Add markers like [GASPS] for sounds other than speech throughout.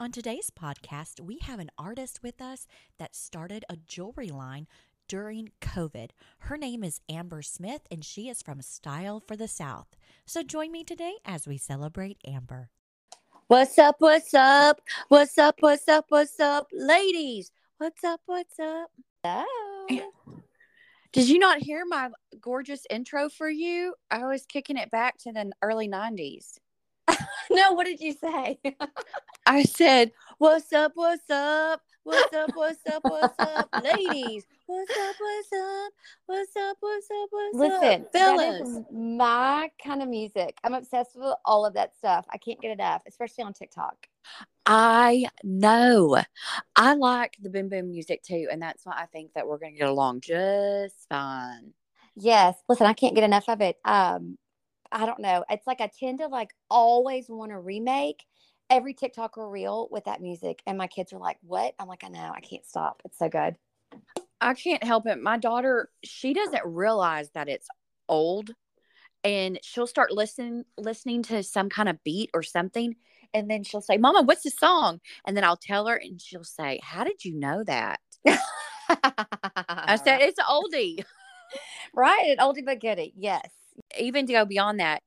On today's podcast, we have an artist with us that started a jewelry line during COVID. Her name is Amber Smith, and she is from Style for the South. So join me today as we celebrate Amber. What's up? What's up? What's up? What's up? What's up, ladies? What's up? What's up? Hello. Did you not hear my gorgeous intro for you? I was kicking it back to the early 90s. [LAUGHS] no, what did you say? [LAUGHS] I said, What's up? What's up? What's up? What's up? What's up, ladies? What's up? What's up? What's up? What's up? What's Listen, up, fellas? my kind of music. I'm obsessed with all of that stuff. I can't get enough, especially on TikTok. I know. I like the boom boom music too, and that's why I think that we're going to get along just fine. Yes. Listen, I can't get enough of it. Um, I don't know. It's like I tend to like always want to remake every TikTok or reel with that music, and my kids are like, "What?" I'm like, "I know. I can't stop. It's so good." I can't help it. My daughter, she doesn't realize that it's old, and she'll start listening listening to some kind of beat or something, and then she'll say, "Mama, what's the song?" And then I'll tell her, and she'll say, "How did you know that?" [LAUGHS] I said, "It's oldie." right, an oldie but goodie. Yes. Even to go beyond that,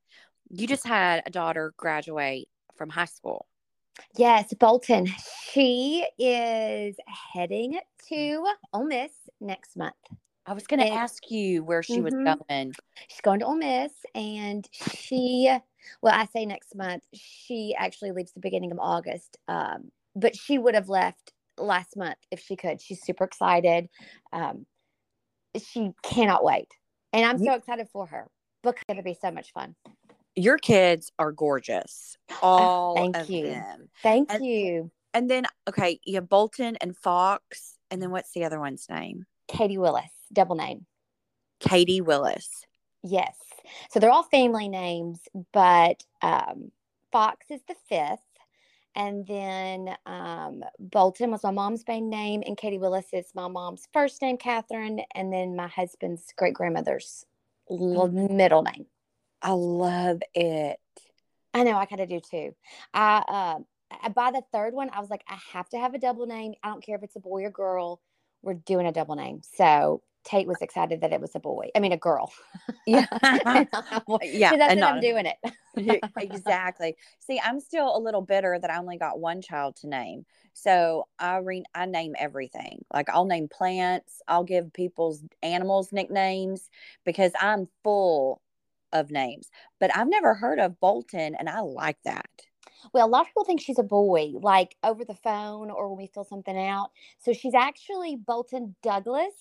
you just had a daughter graduate from high school. Yes, Bolton. She is heading to Ole Miss next month. I was going to ask you where she was Mhm. going. She's going to Ole Miss, and she, well, I say next month. She actually leaves the beginning of August, um, but she would have left last month if she could. She's super excited. Um, she cannot wait, and I'm so excited for her it's going to be so much fun. Your kids are gorgeous, [GASPS] all thank of you. them. Thank And- you, And then, okay, you have Bolton and Fox, and then what's the other one's name? Katie Willis, double name. Katie Willis. Yes. So they're all family names, but um, Fox is the fifth. And then um, Bolton was my mom's maiden name, and Katie Willis is my mom's first name, Catherine, and then my husband's great grandmother's middle name. I love it. I know I kind of do too. I uh, by the third one, I was like, I have to have a double name. I don't care if it's a boy or girl. We're doing a double name. So Tate was excited that it was a boy. I mean, a girl. [LAUGHS] Yeah. [LAUGHS] yeah, yeah. that's what I'm doing it. [LAUGHS] exactly. See, I'm still a little bitter that I only got one child to name. So I re- I name everything. Like I'll name plants. I'll give people's animals nicknames because I'm full of names. But I've never heard of Bolton, and I like that. Well, a lot of people think she's a boy, like over the phone or when we fill something out. So she's actually Bolton Douglas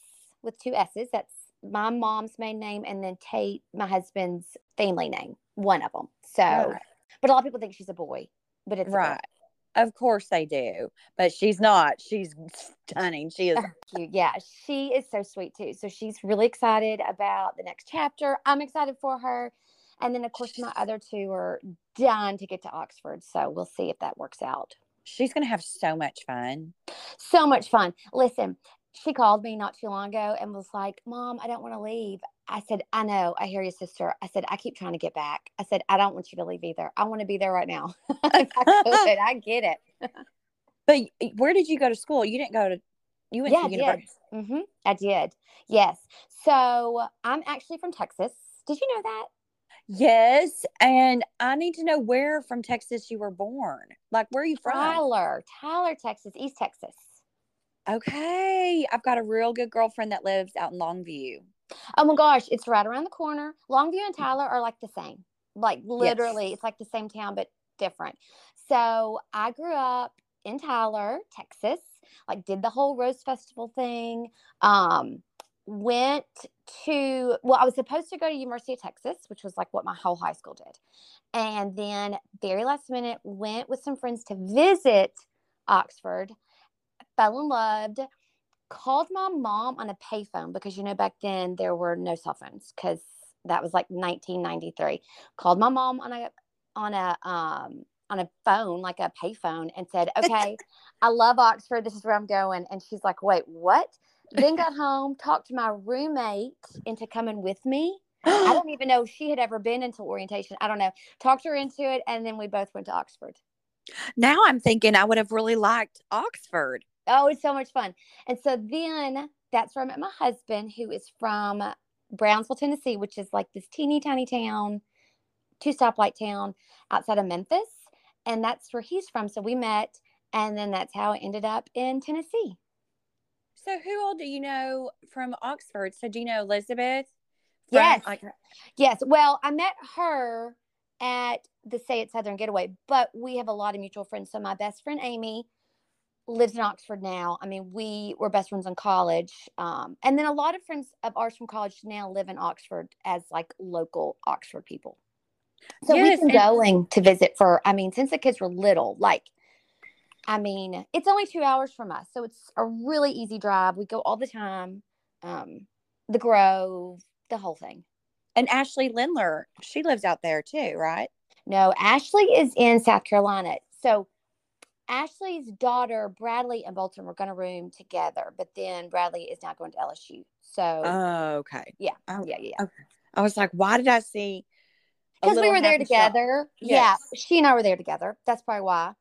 with two S's. That's my mom's main name, and then Tate, my husband's family name, one of them. So, Right. but a lot of people think she's a boy, but it's. Right. Of course they do, but she's not. She's stunning. She is. [LAUGHS] cute. Yeah, she is so sweet too. So she's really excited about the next chapter. I'm excited for her. And then, of course, my other two are done to get to Oxford. So we'll see if that works out. She's gonna have so much fun. So much fun. Listen, she called me not too long ago and was like, Mom, I don't want to leave. I said, I know. I hear you, sister. I said, I keep trying to get back. I said, I don't want you to leave either. I want to be there right now. [LAUGHS] I could. I get it. [LAUGHS] But where did you go to school? You didn't go to. You went Yeah, I to did. university. hmm I did. Yes. So I'm actually from Texas. Did you know that? Yes, and I need to know where from Texas you were born. Like, where are you from? Tyler, Tyler, Texas, East Texas. Okay, I've got a real good girlfriend that lives out in Longview. Oh my gosh, it's right around the corner. Longview and Tyler are like the same. Like literally, it's like the same town but different. So I grew up in Tyler, Texas. Like did the whole Rose Festival thing. Um, went to well, I was supposed to go to University of Texas, which was like what my whole high school did. And then very last minute went with some friends to visit Oxford. Fell in love called my mom on a payphone because you know back then there were no cell phones because that was like 1993 called my mom on a on a um on a phone like a payphone and said [LAUGHS] okay i love oxford. This is where i'm going. And she's like wait what? Then got home talked to my roommate into coming with me. I [GASPS] don't even know if she had ever been into orientation. I don't know. Talked her into it and then we both went to oxford. Now I'm thinking I would have really liked Oxford. Oh, it's so much fun. And so then that's where I met my husband, who is from Brownsville, Tennessee, which is like this teeny tiny town, two stoplight town outside of Memphis. And that's where he's from. So we met, and then that's how I ended up in Tennessee. So who all do you know from Oxford? So do you know Elizabeth? From, Yes. Like, Yes. Well, I met her at the Say It Southern Getaway, but we have a lot of mutual friends. So my best friend Amy lives in Oxford now. I mean, we were best friends in college. Um, and then a lot of friends of ours from college now live in Oxford as like local Oxford people. So Yes, we've been going to visit for, I mean, since the kids were little, like, I mean, it's only two hours from us. So it's a really easy drive. We go all the time. Um, the Grove, the whole thing. and Ashley Lindler, she lives out there too, right? No, Ashley is in South Carolina. So Ashley's daughter, Bradley and Bolton were going to room together, but then Bradley is now going to LSU. So Oh, okay. yeah, Oh, yeah, yeah. Okay. I was like, why did I see? Because we were there together. Yes. Yeah, she and I were there together. That's probably why.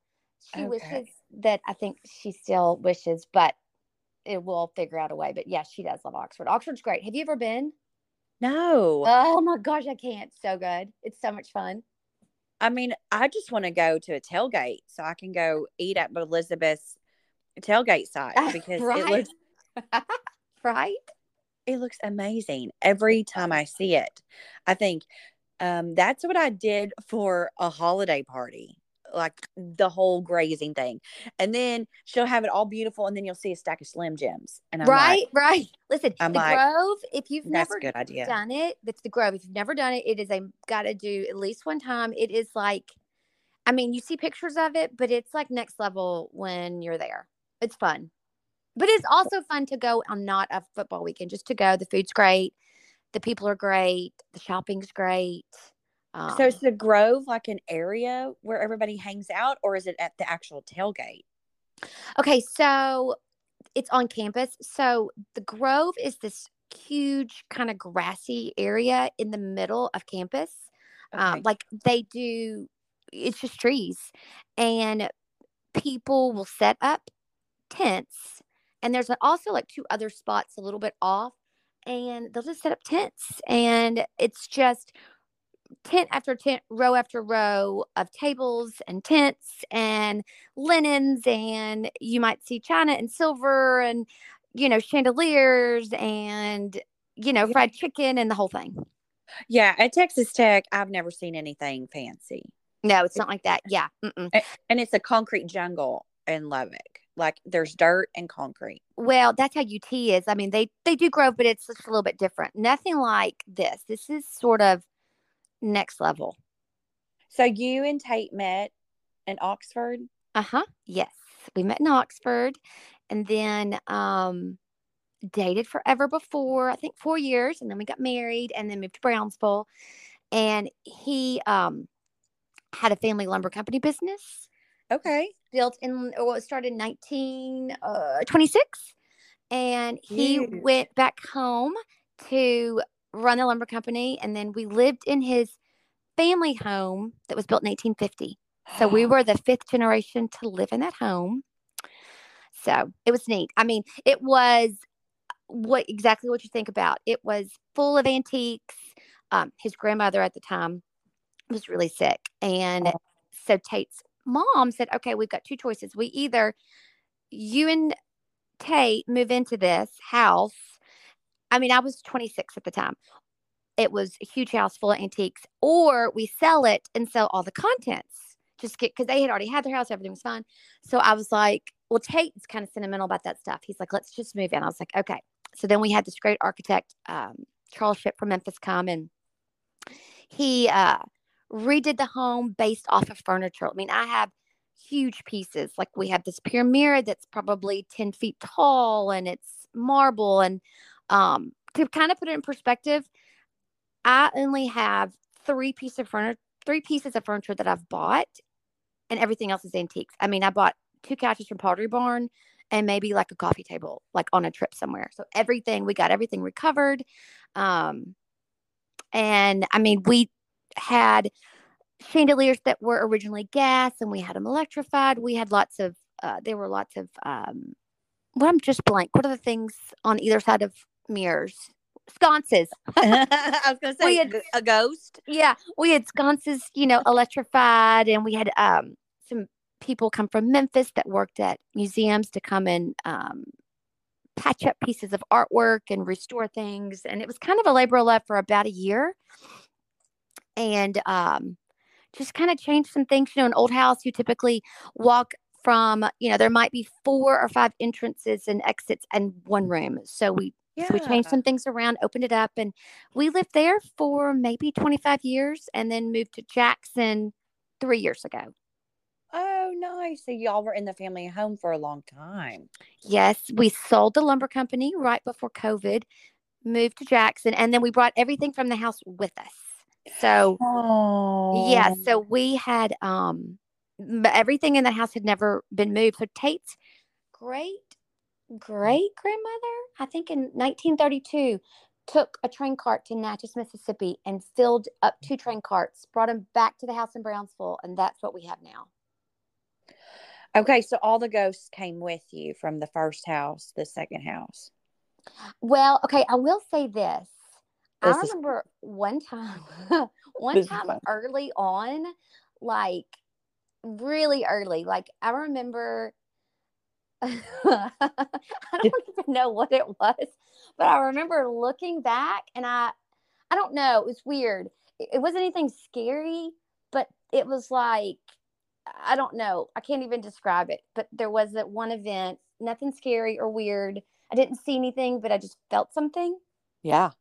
She Okay. wishes that I think she still wishes, but it will figure out a way. But yeah, she does love Oxford. Oxford's great. Have you ever been? No, Oh my gosh, I can't. So good. It's so much fun. I mean, I just want to go to a tailgate so I can go eat at Elizabeth's tailgate site [LAUGHS] because Right. it looks [LAUGHS] right? it looks amazing every time I see it. I think um, that's what I did for a holiday party, like the whole grazing thing, and then she'll have it all beautiful, and then you'll see a stack of Slim Jims, and I'm right, like, right. Listen, I'm the like, Grove, if you've that's never a good idea. done it, that's the Grove. If you've never done it, it is a got to do at least one time. It is like, I mean, you see pictures of it, but it's like next level when you're there. It's fun, but it's also fun to go on not a football weekend, just to go. The food's great, the people are great, the shopping's great. Um, So is the Grove like an area where everybody hangs out, or is it at the actual tailgate? Okay, so it's on campus. So the Grove is this huge kind of grassy area in the middle of campus. Okay. Um, like they do, it's just trees, and people will set up tents. And there's also like two other spots a little bit off, and they'll just set up tents, and it's just tent after tent, row after row of tables and tents and linens, and you might see china and silver and you know chandeliers and you know fried chicken and the whole thing. yeah, at Texas Tech, I've never seen anything fancy, No, it's not like that. [LAUGHS] Yeah. Mm-mm. and it's a concrete jungle in Lubbock. Like there's dirt and concrete. Well, that's how UT is. I mean, they they do grow, but it's just a little bit different. Nothing like this. This is sort of next level. So you and Tate met in Oxford. Uh huh. Yes, we met in Oxford, and then um, dated forever before. I think four years, and then we got married, and then moved to Brownsville. And he um had a family lumber company business Okay. built in it started in 1926 and he went back home to run the lumber company and then we lived in his family home that was built in 1850 so we [GASPS] were the fifth generation to live in that home. So it was neat. I mean it was what exactly what you think about. It was full of antiques. Um, his grandmother at the time was really sick. And Oh. so tate's mom said okay we've got two choices. We either you and tate move into this house i mean i was 26 at the time. It was a huge house full of antiques or we sell it and sell all the contents. Just get because they had already had their house everything was fine. So i was like well tate's kind of sentimental about that stuff. He's like let's just move in. I was like okay. So then we had this great architect um, charles ship from memphis come and he uh, redid the home based off of furniture. I mean i have huge pieces. Like we have this pyramid that's probably 10 feet tall and it's marble and um, to kind of put it in perspective I only have three pieces of furniture, three pieces of furniture that I've bought, and everything else is antiques. I mean, I bought two couches from Pottery Barn and maybe like a coffee table, like on a trip somewhere. So everything we got everything recovered. Um, and I mean, we had chandeliers that were originally gas and we had them electrified. We had lots of, uh, there were lots of, um, well, I'm just blank. What are the things on either side of mirrors? Sconces. [LAUGHS] I was gonna say We had- a ghost. Yeah, we had sconces, you know, electrified, and we had um, some people come from Memphis that worked at museums to come and um, patch up pieces of artwork and restore things. And it was kind of a labor of love for about a year, and um, just kind of changed some things. You know, an old house, you typically walk from, you know, there might be four or five entrances and exits and one room. So we so we changed some things around, opened it up, and we lived there for maybe 25 years and then moved to Jackson three years ago. Oh, nice. So y'all were in the family home for a long time. Yes, we sold the lumber company right before COVID, moved to Jackson, and then we brought everything from the house with us. So, Oh, yeah, so we had um everything in the house had never been moved. So Tate's great great grandmother, I think in 1932, took a train cart to Natchez, Mississippi, and filled up two train carts, brought them back to the house in Brownsville, and that's what we have now. Okay, so all the ghosts came with you from the first house, the second house. Well, okay, I will say this. This I is- remember one time, [LAUGHS] one time early on, like really early. Like I remember, [LAUGHS] I don't [LAUGHS] even know what it was, but I remember looking back and I, I don't know, it was weird. It, it wasn't anything scary, but it was like, I don't know, I can't even describe it. But there was that one event, nothing scary or weird. I didn't see anything, but I just felt something. Yeah.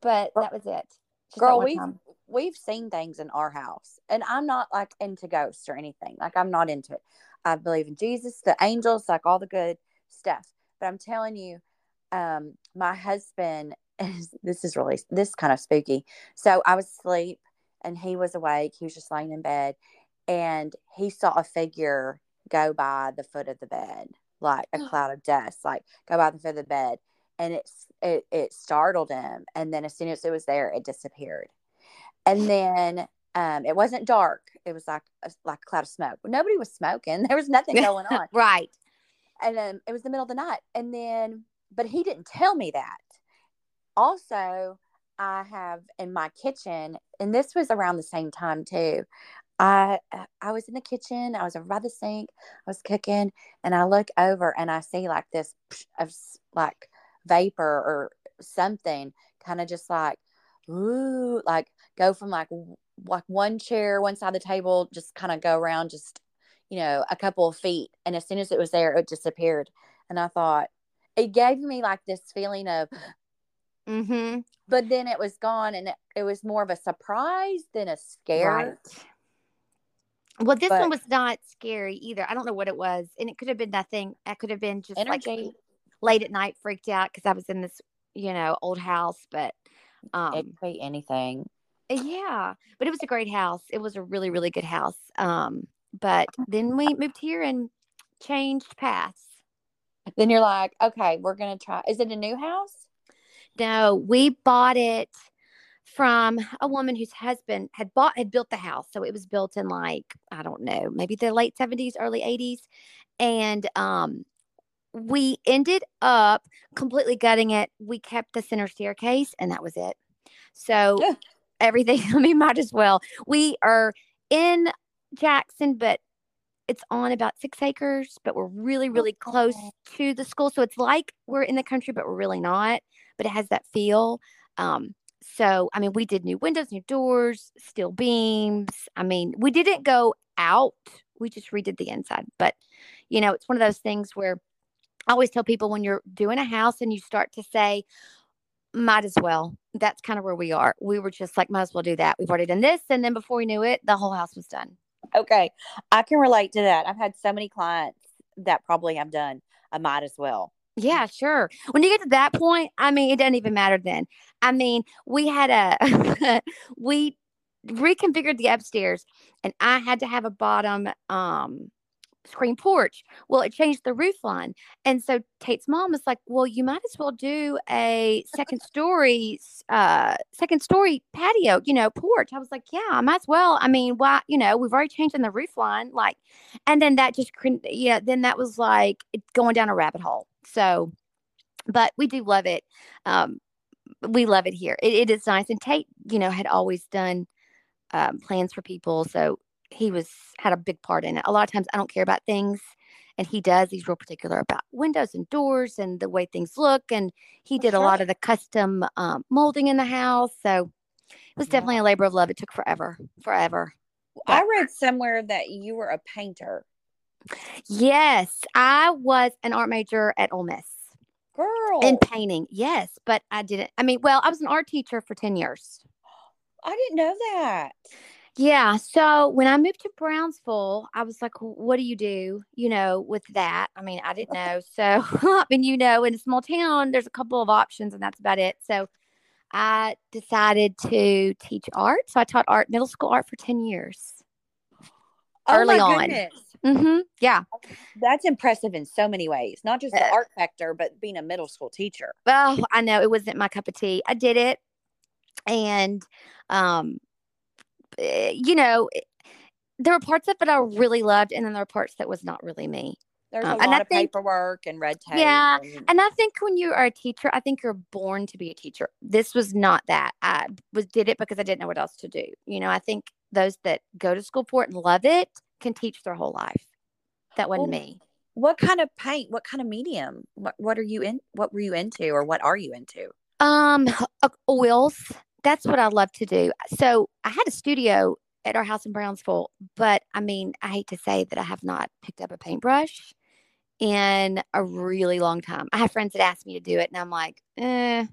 But that was it. Just Girl, we've time. we've seen things in our house. And I'm not like into ghosts or anything. Like I'm not into it. I believe in Jesus, the angels, like all the good stuff. But I'm telling you, um, my husband [LAUGHS] is this is really this kind of spooky. So I was asleep and he was awake. He was just laying in bed and he saw a figure go by the foot of the bed, like a [GASPS] cloud of dust, like go by the foot of the bed. And it's it it startled him. And then as soon as it was there, it disappeared. And then um, it wasn't dark. It was like a, like a cloud of smoke. Nobody was smoking. [LAUGHS] There was nothing going [LAUGHS] on right. and um, it was the middle of the night and then but he didn't tell me that also i have in my kitchen and this was around the same time too i uh, i was in the kitchen i was over by the sink i was cooking and i look over and i see like this of like vapor or something kind of just like ooh like go from like like one chair one side of the table just kind of go around just you know, a couple of feet. And as soon as it was there, it disappeared. And I thought, it gave me like this feeling of, Mm-hmm. but then it was gone and it, it was more of a surprise than a scare. Right. Well, this But- one was not scary either. I don't know what it was, and it could have been nothing. It could have been just like late at night, freaked out because I was in this, you know, old house. But it um, could be anything. Yeah, but it was a great house. It was a really, really good house. Um, but then we moved here and changed paths. Then you're like, okay, we're going to try. Is it a new house? No, we bought it from a woman whose husband had bought had built the house. So it was built in like, I don't know, maybe the late 70s, early 80s. And um we ended up completely gutting it. We kept the center staircase and that was it. So. Everything, [LAUGHS] I mean, might as well. We are in Jackson, but it's on about six acres, but we're really, really close to the school. So it's like we're in the country, but we're really not. But it has that feel. Um, so I mean, we did new windows, new doors, steel beams. I mean, we didn't go out. We just redid the inside. But you know, it's one of those things where I always tell people when you're doing a house and you start to say, might as well. That's kind of where we are. We were just like, might as well do that. We've already done this. And then before we knew it, the whole house was done. Okay. I can relate to that. I've had so many clients that probably have done. I might as well. Yeah, sure. When you get to that point, I mean, it doesn't even matter then. I mean, we had a [LAUGHS] we reconfigured the upstairs and I had to have a bottom um screen porch. Well, it changed the roof line. And so Tate's mom was like, Well, you might as well do a second story, uh, second story patio, you know, porch. I was like, Yeah, I might as well. I mean, why, you know, we've already changed in the roof line. Like, and then that just, yeah, then that was like going down a rabbit hole. So, but we do love it. Um, we love it here. It, it is nice. And Tate, you know, had always done um, plans for people. So he was had a big part in it. A lot of times I don't care about things and he does. He's real particular about windows and doors and the way things look. And he did a lot of the custom um, molding in the house. So it was definitely a labor of love. It took forever, forever. I read somewhere that you were a painter. Yes, I was an art major at Ole Miss. Girl. In painting, yes, but I didn't. I mean, well, I was an art teacher for 10 years. I didn't know that. Yeah. So when I moved to Brownsville, I was like, what do you do, you know, with that? I mean, I didn't know. So, [LAUGHS] I mean, you know, in a small town, there's a couple of options and that's about it. So I decided to teach art. So I taught art, middle school art for 10 years. Oh early my on. Mm-hmm. Yeah. That's impressive in so many ways, not just the Uh, art factor, but being a middle school teacher. Well, I know it wasn't my cup of tea. I did it. And, um, you know, there were parts of it I really loved, and then there were parts that was not really me. There's Um, a and lot of think- paperwork and red tape. Yeah, and- And I think when you are a teacher, I think you're born to be a teacher. This was not that. I was did it because I didn't know what else to do. You know, I think those that go to school for it and love it can teach their whole life. That wasn't Well, me. what kind of paint? What kind of medium? What What are you in? What were you into, or what are you into? Um, oils. That's what I love to do. So I had a studio at our house in Brownsville, but I mean, I hate to say that I have not picked up a paintbrush in a really long time. I have friends that ask me to do it, and I'm like, eh,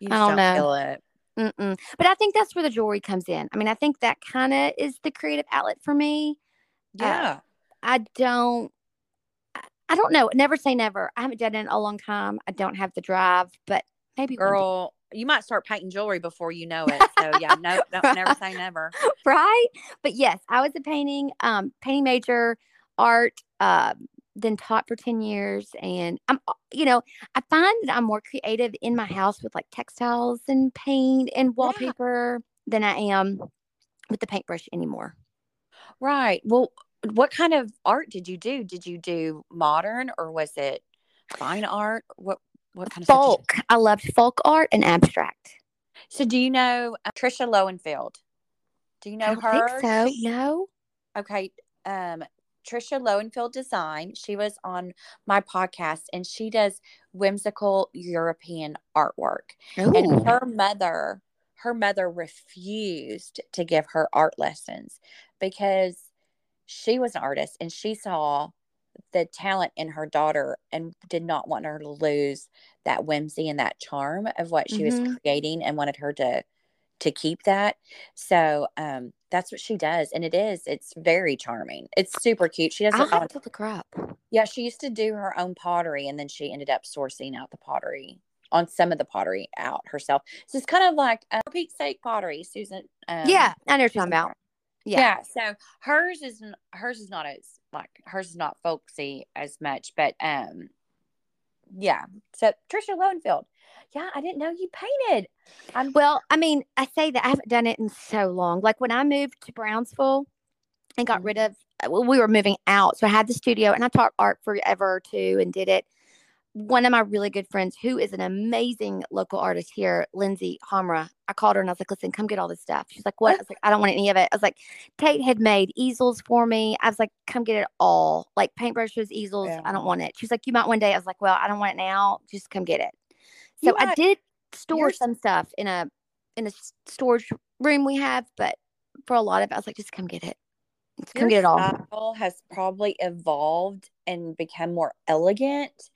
You I don't know. feel it. mm-mm. But I think that's where the jewelry comes in. I mean, I think that kind of is the creative outlet for me. Uh, Yeah. I don't. I- I don't know. Never say never. I haven't done it in a long time. I don't have the drive, but maybe. Girl, you might start painting jewelry before you know it. [LAUGHS] So yeah, no, don't never say never. right? But yes, I was a painting, um, painting major, art, um, then taught for 10 years. And I'm, uh, you know, I find that I'm more creative in my house with like textiles and paint and wallpaper than I am with the paintbrush anymore. Right. Well, what kind of art did you do? Did you do modern or was it fine art? What what kind of stuff did you- Folk. I loved folk art and abstract. So do you know uh, Trisha Lowenfield? Do you know her? think so. No. Okay. Um, Trisha Lowenfield Design. She was on my podcast and she does whimsical European artwork. Ooh. And her mother, her mother refused to give her art lessons because she was an artist and she saw the talent in her daughter and did not want her to lose that whimsy and that charm of what she was Mhm. creating and wanted her to to keep that. So um that's what she does. And it is, it's very charming. It's super cute. She does I'll it on have to look her up. yeah, she used to do her own pottery and then she ended up sourcing out the pottery on some of the pottery out herself. So it's kind of like uh, for Pete's sake pottery, Susan. Um, yeah, I know what you're talking about. Yeah. Yeah. So hers is hers is not as like hers is not folksy as much, but um, yeah. So Trisha Lowenfield. Yeah, I didn't know you painted. I'm Well, I mean, I say that I haven't done it in so long. Like when I moved to Brownsville and got Mhm. rid of, well, we were moving out. So I had the studio and I taught art forever too and did it. One of my really good friends, who is an amazing local artist here, Lindsay Hamra, I called her and I was like, listen, come get all this stuff. She's like, what? I was like, I don't want any of it. I was like, Tate had made easels for me. I was like, come get it all. Like paintbrushes, easels. I don't want it. She's like, you might one day. I was like, well, I don't want it now. Just come get it. So I did store some stuff in a in a storage room we have, but for a lot of it, I was like, just come get it. Just come get it all. has probably evolved and become more elegant.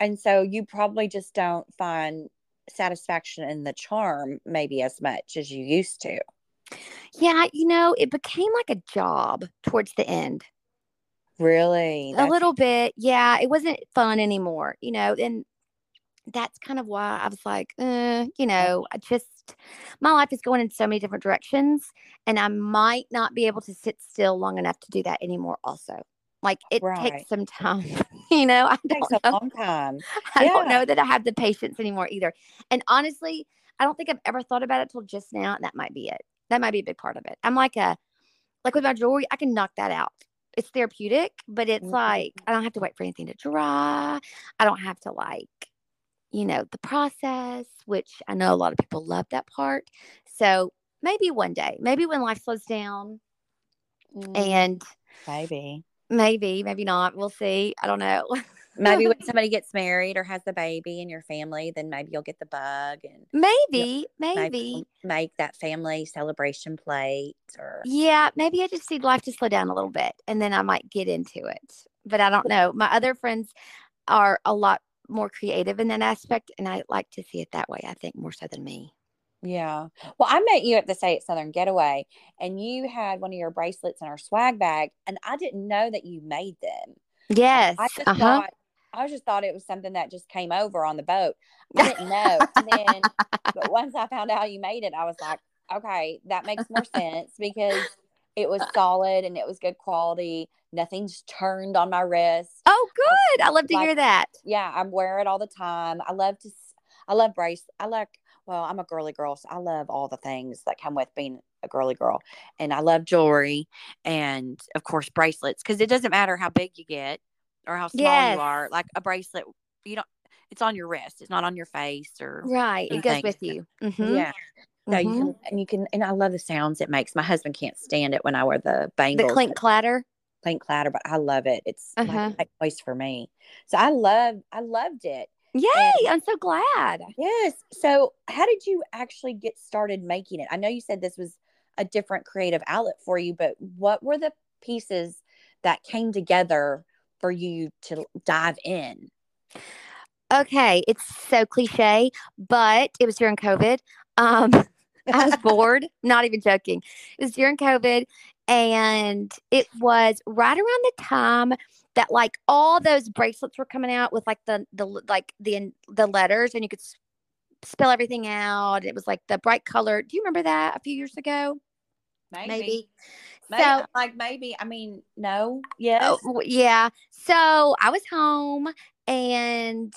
And so you probably just don't find satisfaction in the charm maybe as much as you used to. Yeah, you know, it became like a job towards the end. Really? a That's- little bit. Yeah, it wasn't fun anymore, you know, and that's kind of why I was like, uh, you know, I just my life is going in so many different directions and I might not be able to sit still long enough to do that anymore also. Like it Right. takes some time. [LAUGHS] you know, I It takes don't a know. long time. [LAUGHS] I don't know that I have the patience anymore either. And honestly, I don't think I've ever thought about it till just now. And that might be it. That might be a big part of it. I'm like a, like with my jewelry, I can knock that out. It's therapeutic, but it's Mhm. like I don't have to wait for anything to dry. I don't have to like, you know, the process, which I know a lot of people love that part. So maybe one day, maybe when life slows down Mm, and maybe. Maybe, maybe not. We'll see. I don't know. Maybe when [LAUGHS] somebody gets married or has the baby in your family, then maybe you'll get the bug and maybe, maybe maybe. make that family celebration plate or Yeah, maybe I just need life to slow down a little bit and then I might get into it. But I don't know. My other friends are a lot more creative in that aspect and I like to see it that way, I think more so than me. Yeah. Well, I met you at the Say It Southern Getaway, and you had one of your bracelets in our swag bag, and I didn't know that you made them. Yes. I just Uh-huh. thought I just thought it was something that just came over on the boat. I didn't know. [LAUGHS] and then, but once I found out you made it, I was like, okay, that makes more sense because it was [LAUGHS] solid and it was good quality. Nothing's turned on my wrist. Oh, good. I love to Like- hear that. yeah, I wear it all the time. I love to, I love brace. I like, well, I'm a girly girl, so I love all the things that come with being a girly girl. And I love jewelry and, of course, bracelets because it doesn't matter how big you get or how small Yes. you are. Like a bracelet, you don't, it's on your wrist, it's not on your face or, Right. It goes with you. Mm-hmm. yeah. No, you mhm. can, and you can, and I love the sounds it makes. My husband can't stand it when I wear the The bangles, clink clatter. clink clatter, but I love it. It's Uh-huh. like a voice for me. So I love, I loved it. Yay. And- I'm so glad. Yes. So, how did you actually get started making it? I know you said this was a different creative outlet for you, but what were the pieces that came together for you to dive in? Okay. It's so cliche, but it was during COVID. Um, [LAUGHS] I was [LAUGHS] bored, not even joking. It was during COVID, and it was right around the time that like all those bracelets were coming out with like the the like the the letters, and you could spell everything out. It was like the bright color. Do you remember that a few years ago? Maybe. Maybe. So like maybe. I mean, no. Yes. Oh, yeah. So I was home and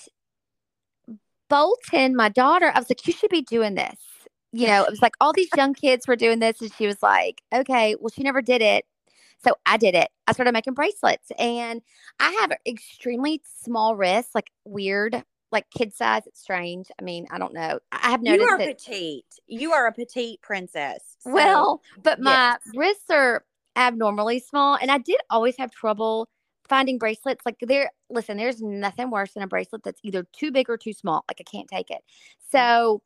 Bolton, my daughter, I was like, you should be doing this. You know, it was like all these young kids were doing this. And she was like, okay, well, she never did it. So I did it. I started making bracelets and I have extremely small wrists, like weird, like kid size. It's strange. I mean, I don't know. I have noticed. you are that. petite. You are a petite princess. So- Well, but my yes. wrists are abnormally small, and I did always have trouble finding bracelets. Like there, listen, there's nothing worse than a bracelet that's either too big or too small. Like I can't take it. Mm. So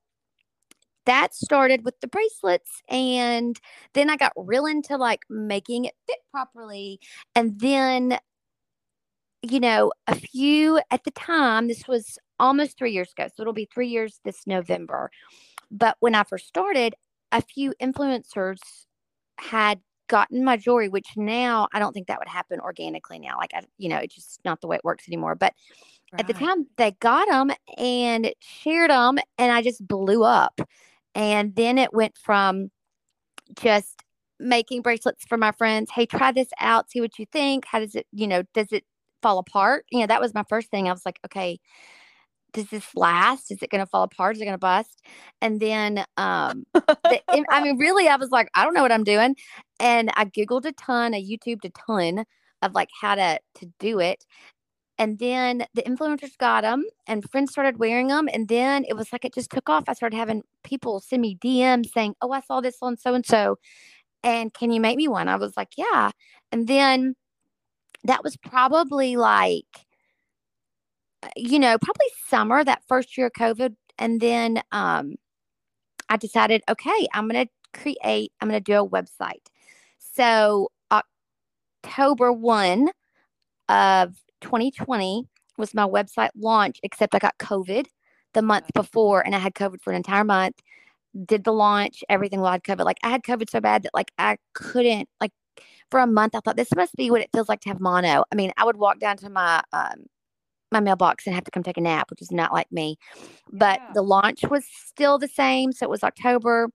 that started with the bracelets, and then I got real into like making it fit properly, and then. You know, a few at the time, this was almost three years ago. So it'll be three years this November. But when I first started, a few influencers had gotten my jewelry, which now I don't think that would happen organically now. Like, I, you know, it's just not the way it works anymore. But at the time, they got them and shared them, and I just blew up. And then it went from just making bracelets for my friends. Hey, try this out, see what you think. How does it, you know, does it fall apart? You know, that was my first thing. I was like, okay, does this last? Is it going to fall apart? Is it going to bust? And then, um, the, I mean, really, I was like, I don't know what I'm doing. And I Googled a ton, I YouTubed a ton of like how to, to do it. And then the influencers got them and friends started wearing them. And then it was like it just took off. I started having people send me DMs saying, Oh, I saw this on so and so. And can you make me one? I was like, Yeah. And then that was probably like, uh, you know, probably summer that first year of COVID. And then um, I decided, okay, I'm going to create, I'm going to do a website. So October 1 of 2020 was my website launch, except I got COVID the month before and I had COVID for an entire month. Did the launch, everything while I had COVID. Like I had COVID so bad that like I couldn't like for a month I thought this must be what it feels like to have mono. I mean, I would walk down to my um my mailbox and have to come take a nap, which is not like me. But Yeah. the launch was still the same. So it was October.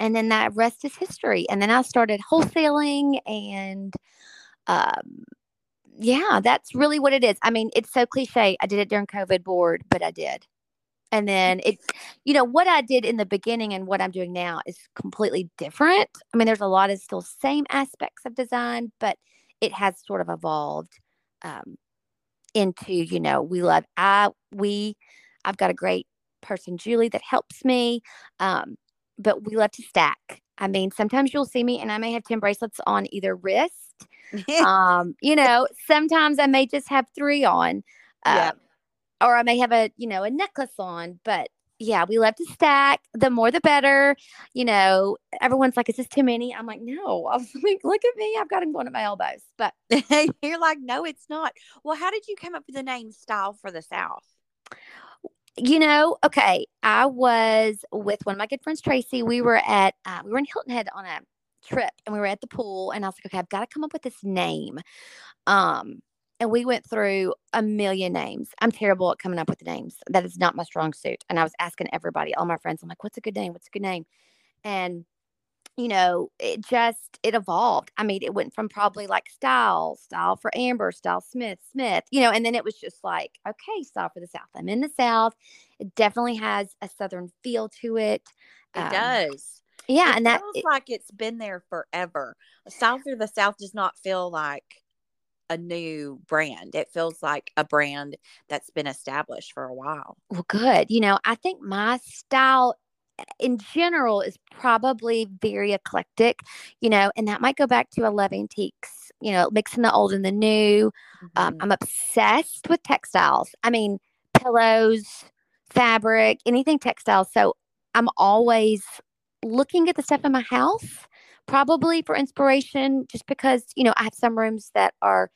And then that rest is history. And then I started wholesaling and um yeah, that's really what it is. I mean, it's so cliche. I did it during COVID bored, but I did. And then it, you know, what I did in the beginning and what I'm doing now is completely different. I mean, there's a lot of still same aspects of design, but it has sort of evolved um, into, you know, we love, I, we, I've got a great person, Julie, that helps me. Um, but we love to stack. I mean, sometimes you'll see me and I may have 10 bracelets on either wrist. [LAUGHS] um, you know, sometimes I may just have three on. Yeah. Um, or I may have a, you know, a necklace on, but yeah, we love to stack. The more the better. You know, everyone's like, is this too many? I'm like, no. [LAUGHS] I was like, look at me. I've got them going at my elbows. But [LAUGHS] You're like, no, it's not. Well, how did you come up with the name Style for the South? You know, okay, I was with one of my good friends, Tracy. We were at, uh, we were in Hilton Head on a trip and we were at the pool and I was like, okay, I've got to come up with this name. Um, and we went through a million names. I'm terrible at coming up with the names. That is not my strong suit. And I was asking everybody, all my friends, I'm like, what's a good name? What's a good name? And you know, it just it evolved. I mean, it went from probably like style, style for Amber, style Smith, Smith, you know, and then it was just like, okay, style for the South. I'm in the South. It definitely has a Southern feel to it. It Um, does. Yeah, it and that feels like it's been there forever. Style for the South does not feel like a new brand. It feels like a brand that's been established for a while. well, good. You know, I think my style in general is probably very eclectic, you know, and that might go back to I love antiques, you know, mixing the old and the new. Um, Mhm. I'm obsessed with textiles. I mean, pillows, fabric, anything textile. So I'm always looking at the stuff in my house, probably for inspiration, just because, you know, I have some rooms that are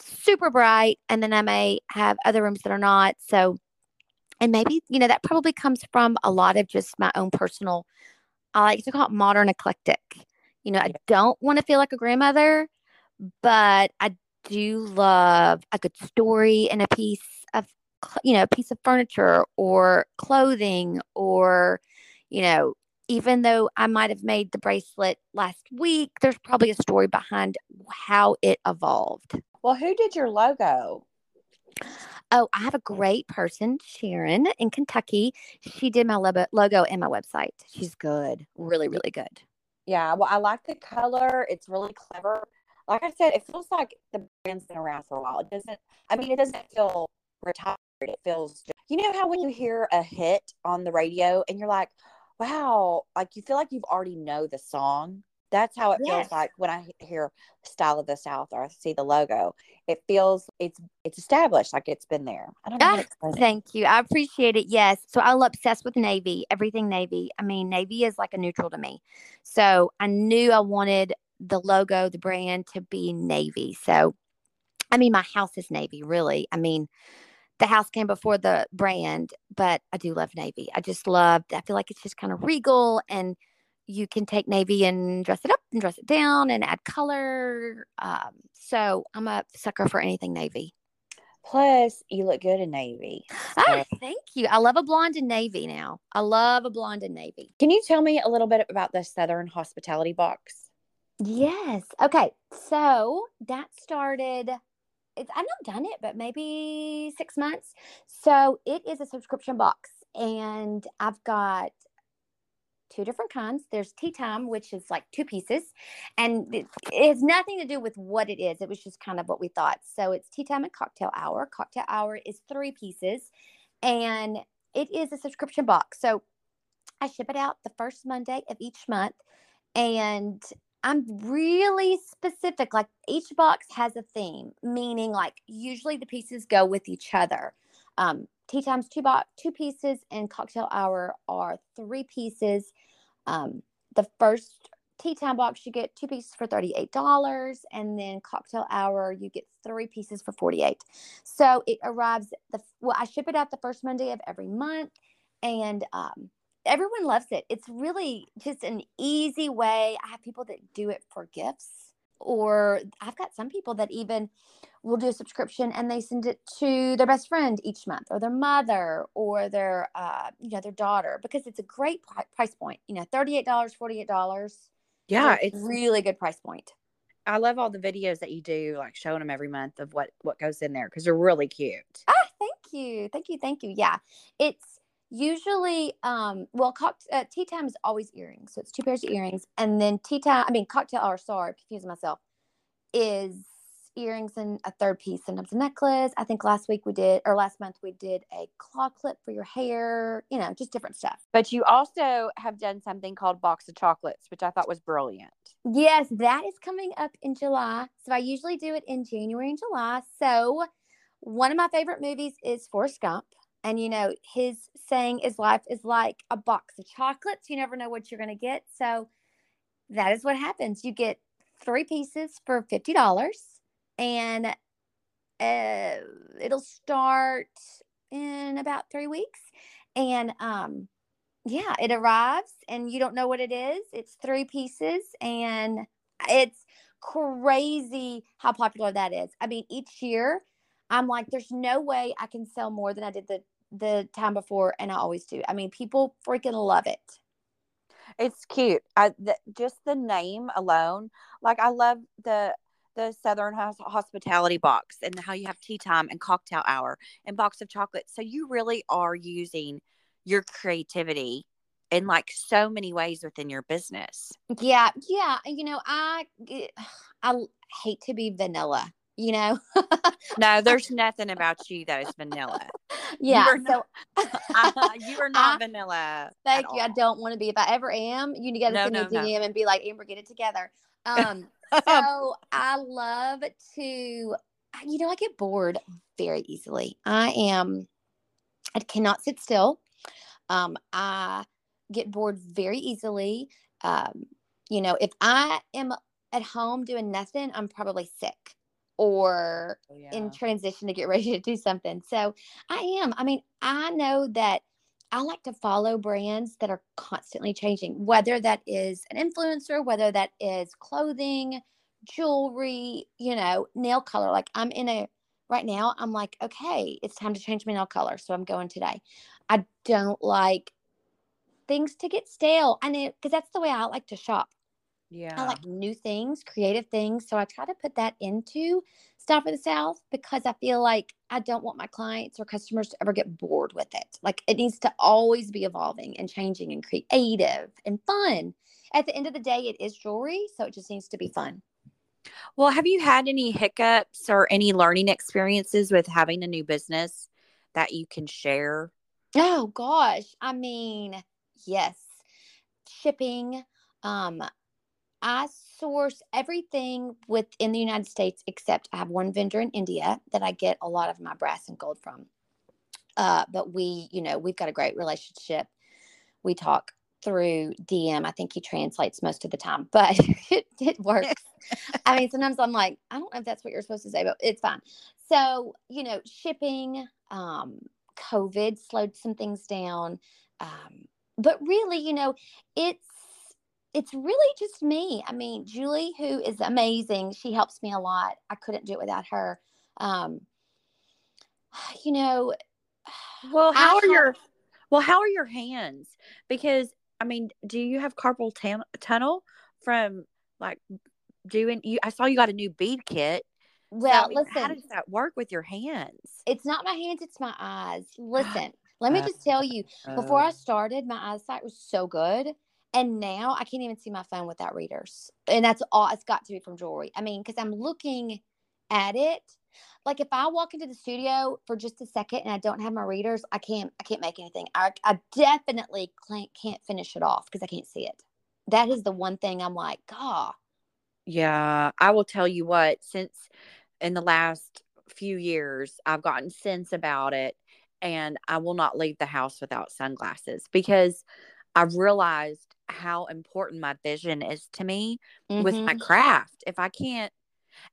super bright and then I may have other rooms that are not. So, and maybe, you know, that probably comes from a lot of just my own personal, I like to call it modern eclectic. You know, I don't want to feel like a grandmother, but I do love a good story and a piece of you know a piece of furniture or clothing or you know even though i might have made the bracelet last week there's probably a story behind how it evolved Well, who did your logo? Oh i have a great person sharon in kentucky she did my logo, and my website she's good really really good Yeah, well, I like the color. It's really clever. Like I said, it feels like the brand's been around for a while. It doesn't, I mean, it doesn't feel retired. It feels, you know, how when you hear a hit on the radio and you're like, wow, like you feel like you've already know the song. That's how it Yes. feels like when I hear Style of the South or I see the logo. It feels it's it's established, like it's been there. I don't know how to Ah, explain it. Thank you. I appreciate it. Yes. So I'm obsessed with Navy, everything Navy. I mean, Navy is like a neutral to me. So I knew I wanted the logo, the brand to be Navy. So, I mean, my house is Navy, really. I mean, the house came before the brand, but I do love Navy. I just love, I feel like it's just kind of regal and you can take Navy and dress it up and dress it down and add color. Um, so I'm a sucker for anything Navy. Plus, you look good in navy. Ah, So- thank you. I love a blonde in navy now. I love a blonde in navy. Can you tell me a little bit about the Southern Hospitality Box? Yes. Okay. So that started. It's I've not done it, but maybe six months. So it is a subscription box, and I've got two different kinds. There's tea time, which is like two pieces, and it, has nothing to do with what it is. It was just kind of what we thought. So it's tea time and cocktail hour. Cocktail hour is three pieces, and it is a subscription box. So I ship it out the first Monday of each month, and I'm really specific. Like each box has a theme, meaning like usually the pieces go with each other. Um, tea times two box two pieces, and cocktail hour are three pieces. Um, the first tea time box you get two pieces for thirty eight dollars, and then cocktail hour you get three pieces for forty eight. So it arrives the well, I ship it out the first Monday of every month, and um, everyone loves it. It's really just an easy way. I have people that do it for gifts, or I've got some people that even will do a subscription and they send it to their best friend each month, or their mother, or their uh, you know their daughter, because it's a great pri- price point. You know, thirty eight dollars, forty eight dollars. Yeah, it's really good price point. I love all the videos that you do, like showing them every month of what what goes in there because they're really cute. Ah, thank you, thank you, thank you. Yeah, it's usually um well, cocktail uh, tea time is always earrings, so it's two pairs of earrings, and then tea time. I mean, cocktail or sorry, confusing myself. Is earrings and a third piece, sometimes a necklace. I think last week we did, or last month we did a claw clip for your hair, you know, just different stuff. But you also have done something called Box of Chocolates, which I thought was brilliant. Yes, that is coming up in July. So I usually do it in January and July. So one of my favorite movies is Forrest Gump. And you know, his saying is life is like a box of chocolates. You never know what you're going to get. So that is what happens. You get three pieces for $50 and uh, it'll start in about three weeks. And um, yeah, it arrives and you don't know what it is. It's three pieces and it's crazy how popular that is. I mean, each year I'm like, there's no way I can sell more than I did the the time before, and I always do. I mean, people freaking love it. It's cute. I the, just the name alone, like I love the the Southern Hospitality box and how you have tea time and cocktail hour and box of chocolates. So you really are using your creativity in like so many ways within your business. Yeah, yeah. You know, I [SIGHS] I hate to be vanilla. You know. no, there's [LAUGHS] nothing about you that is vanilla. Yeah. You are so not, [LAUGHS] you are not I, vanilla. Thank you. All. I don't want to be. If I ever am, you got to no, send no, me a DM no. and be like, Amber, get it together. Um, [LAUGHS] so I love to, you know, I get bored very easily. I am, I cannot sit still. Um, I get bored very easily. Um, you know, if I am at home doing nothing, I'm probably sick or oh, yeah. in transition to get [LAUGHS] ready to do something. So I am. I mean, I know that I like to follow brands that are constantly changing, whether that is an influencer, whether that is clothing, jewelry, you know, nail color. Like I'm in a right now, I'm like, okay, it's time to change my nail color. So I'm going today. I don't like things to get stale. I know because that's the way I like to shop. Yeah. I like new things, creative things. So I try to put that into Style for the South because I feel like I don't want my clients or customers to ever get bored with it. Like it needs to always be evolving and changing and creative and fun. At the end of the day, it is jewelry. So it just needs to be fun. Well, have you had any hiccups or any learning experiences with having a new business that you can share? Oh gosh. I mean, yes. Shipping. Um, I source everything within the United States except I have one vendor in India that I get a lot of my brass and gold from. Uh, but we, you know, we've got a great relationship. We talk through DM. I think he translates most of the time, [LAUGHS] but it, it works. [LAUGHS] I mean, sometimes I'm like, I don't know if that's what you're supposed to say, but it's fine. So, you know, shipping, um, COVID slowed some things down. Um, but really, you know, it's it's really just me. I mean, Julie, who is amazing, she helps me a lot. I couldn't do it without her. Um, [SIGHS] you know, [SIGHS] well, how I are your well, how are your hands? Because I mean, do you have carpal tunnel from like doing you? I saw you got a new bead kit. Well, so, listen, how does that work with your hands? It's not my hands, it's my eyes. [GASPS] Listen, let me just tell you, before I started, my eyesight was so good. And now I can't even see my phone without readers. And that's all it's got to be from jewelry. I mean, because I'm looking at it. Like if I walk into the studio for just a second and I don't have my readers, I can't I can't make anything. I, I definitely can't finish it off because I can't see it. That is the one thing I'm like, God. Yeah, I will tell you what, since in the last few years, I've gotten sense about it and I will not leave the house without sunglasses because I've realized how important my vision is to me mm-hmm. with my mm-hmm. craft. If I can't,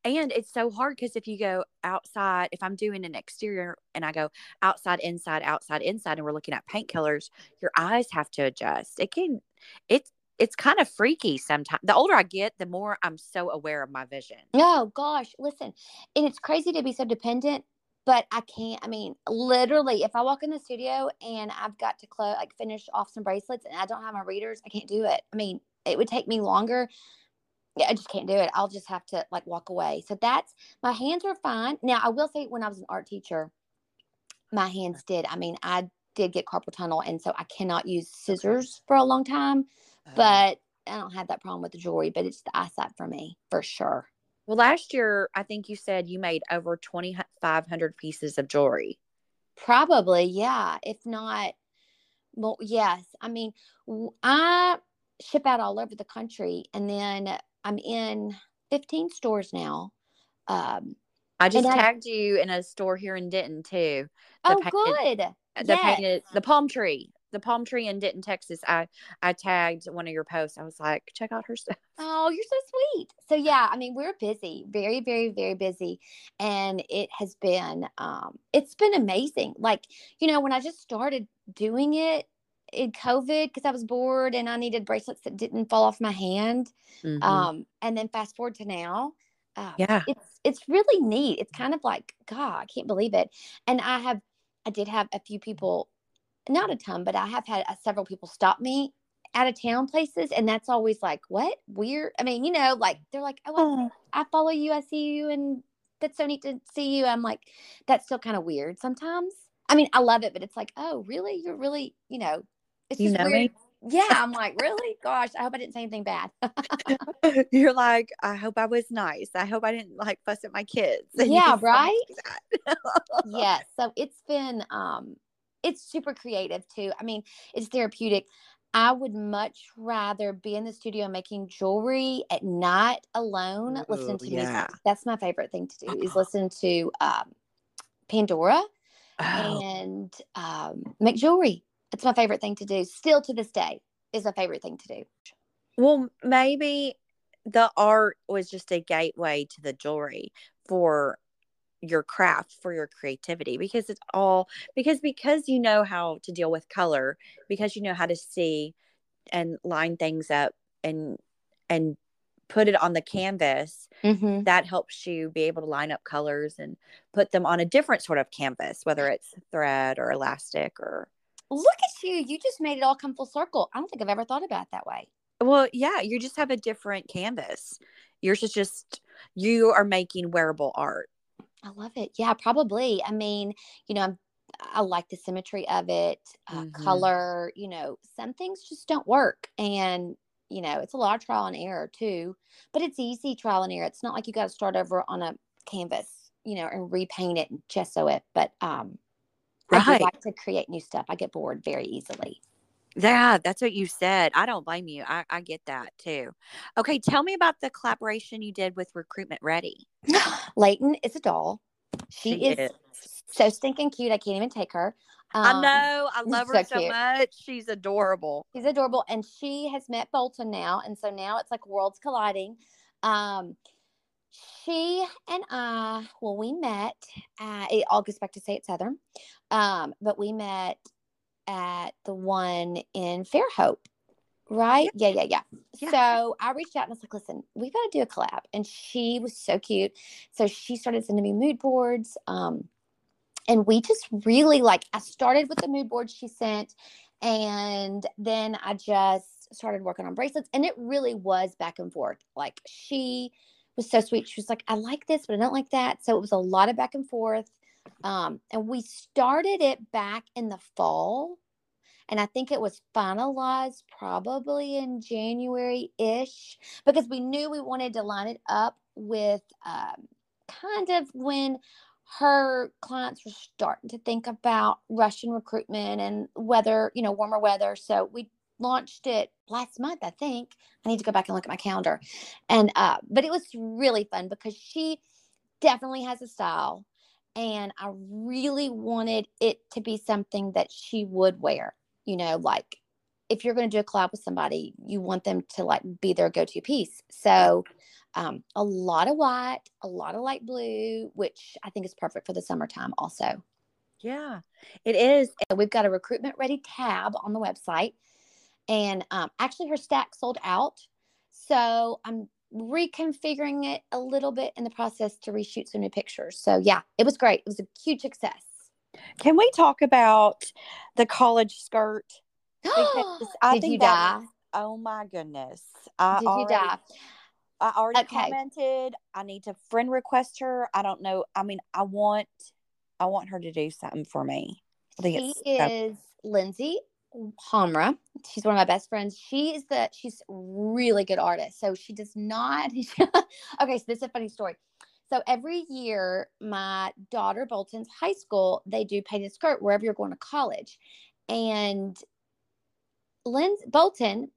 and it's so hard because if you go outside, if I'm doing an exterior and I go outside, inside, outside, inside, and we're looking at paint colors, your eyes have to adjust. It can, it's, it's kind of freaky sometimes. The older I get, the more I'm so aware of my vision. Oh gosh, listen. And it's crazy to be so dependent but I can't. I mean, literally, if I walk in the studio and I've got to close, like finish off some bracelets and I don't have my readers, I can't do it. I mean, it would take me longer. yeah, I just can't do it. I'll just have to like walk away. So that's my hands are fine. Now I will say when I was an art teacher, my hands did. I mean, I did get carpal tunnel, and so I cannot use scissors for a long time. Oh. But I don't have that problem with the jewelry, but it's the eyesight for me for sure. Well, last year I think you said you made over twenty five hundred pieces of jewelry. Probably, yeah. If not, well, yes. I mean, I ship out all over the country, and then I'm in 15 stores now. Um, I just I- tagged you in a store here in Denton too. The oh, painted- good. The Yes. painted the palm tree. The palm tree in Denton, Texas. I I tagged one of your posts. I was like, check out her stuff. Oh, you're so sweet. So yeah, I mean, we're busy, very, very, very busy. And it has been um it's been amazing. Like, you know, when I just started doing it in COVID because I was bored and I needed bracelets that didn't fall off my hand. Mhm. Um, and then fast forward to now. Uh, yeah. it's it's really neat. It's kind of like, God, I can't believe it. And I have I did have a few people, not a ton, but I have had uh, several people stop me out of town places, and that's always like, what weird. I mean, you know, like they're like, oh, I, I follow you, I see you, and that's so neat to see you. I'm like, that's still kind of weird sometimes. I mean, I love it, but it's like, oh, really? You're really, you know, it's You just know weird. me? Yeah, I'm like, really? Gosh, I hope I didn't say anything bad. [LAUGHS] You're like, I hope I was nice. I hope I didn't like fuss at my kids. [LAUGHS] And Yeah, just told me right? [LAUGHS] yes so it's been um it's super creative too. I mean it's therapeutic. I would much rather be in the studio making jewelry at night alone listening Ooh, to yeah. music that's my favorite thing to do is [GASPS] listen to um pandora Oh, and um make jewelry. It's my favorite thing to do. Still to this day is my favorite thing to do. Well, maybe the art was just a gateway to the jewelry for your craft for your creativity because it's all because because you know how to deal with color because you know how to see and line things up and and put it on the canvas mm-hmm. that helps you be able to line up colors and put them on a different sort of canvas whether it's thread or elastic or look at you you just made it all come full circle. I don't think i've ever thought about it that way. Well yeah you just have a different canvas. Yours is just you are making wearable art I love it. Yeah, probably. I mean, you know, I'm, I like the symmetry of it, uh, Mhm. color. You know, some things just don't work, and you know, it's a lot of trial and error too. But it's easy trial and error. It's not like you got to start over on a canvas, you know, and repaint it and gesso it. But um, I Right. do like to create new stuff. I get bored very easily. Yeah that's what you said i don't blame you i, I get that too okay tell me about the collaboration you did with recruitment ready [GASPS] Layton is a doll. She, is, so stinking cute. I can't even take her. i Um, know i [LAUGHS] love her so so much she's adorable She's adorable, and she has met Bolton now, and so now it's like worlds colliding. Um, she and I, well, we met. Uh, it all goes back to Say It Southern, um, but we met at the one in Fairhope, right? Yeah, yeah, yeah. Yeah. So I reached out and I was like, "Listen, we've got to do a collab," and she was so cute. So she started sending me mood boards. Um, and we just really like i started with the mood board she sent and then i just started working on bracelets and it really was back and forth like she was so sweet she was like i like this but i don't like that so it was a lot of back and forth um, and we started it back in the fall and i think it was finalized probably in january-ish because we knew we wanted to line it up with um, kind of when her clients were starting to think about Russian recruitment and weather, you know, warmer weather. So we launched it last month, I think. I need to go back and look at my calendar. And uh, but it was really fun because she definitely has a style. And I really wanted it to be something that she would wear. You know, like if you're going to do a collab with somebody, you want them to like be their go-to piece. So um, a lot of white, a lot of light blue, which I think is perfect for the summertime also. yeah it is we've got a recruitment ready tab on the website. And um, actually, her stack sold out. So I'm reconfiguring it a little bit in the process to reshoot some new pictures. So yeah, it was great. It was a huge success. can we talk about the college skirt [GASPS] because i Did think you that die? was- oh my goodness I Did you already- die? I already Okay. commented. I need to friend request her. I don't know. I mean, I want I want her to do something for me. I think She it's is Lindsay Hamra. She's one of my best friends. She is the she's really good artist. So she does not [LAUGHS] okay, so this is a funny story. So every year, my daughter Bolton's high school, they do painted skirt wherever you're going to college. And Lynn Bolton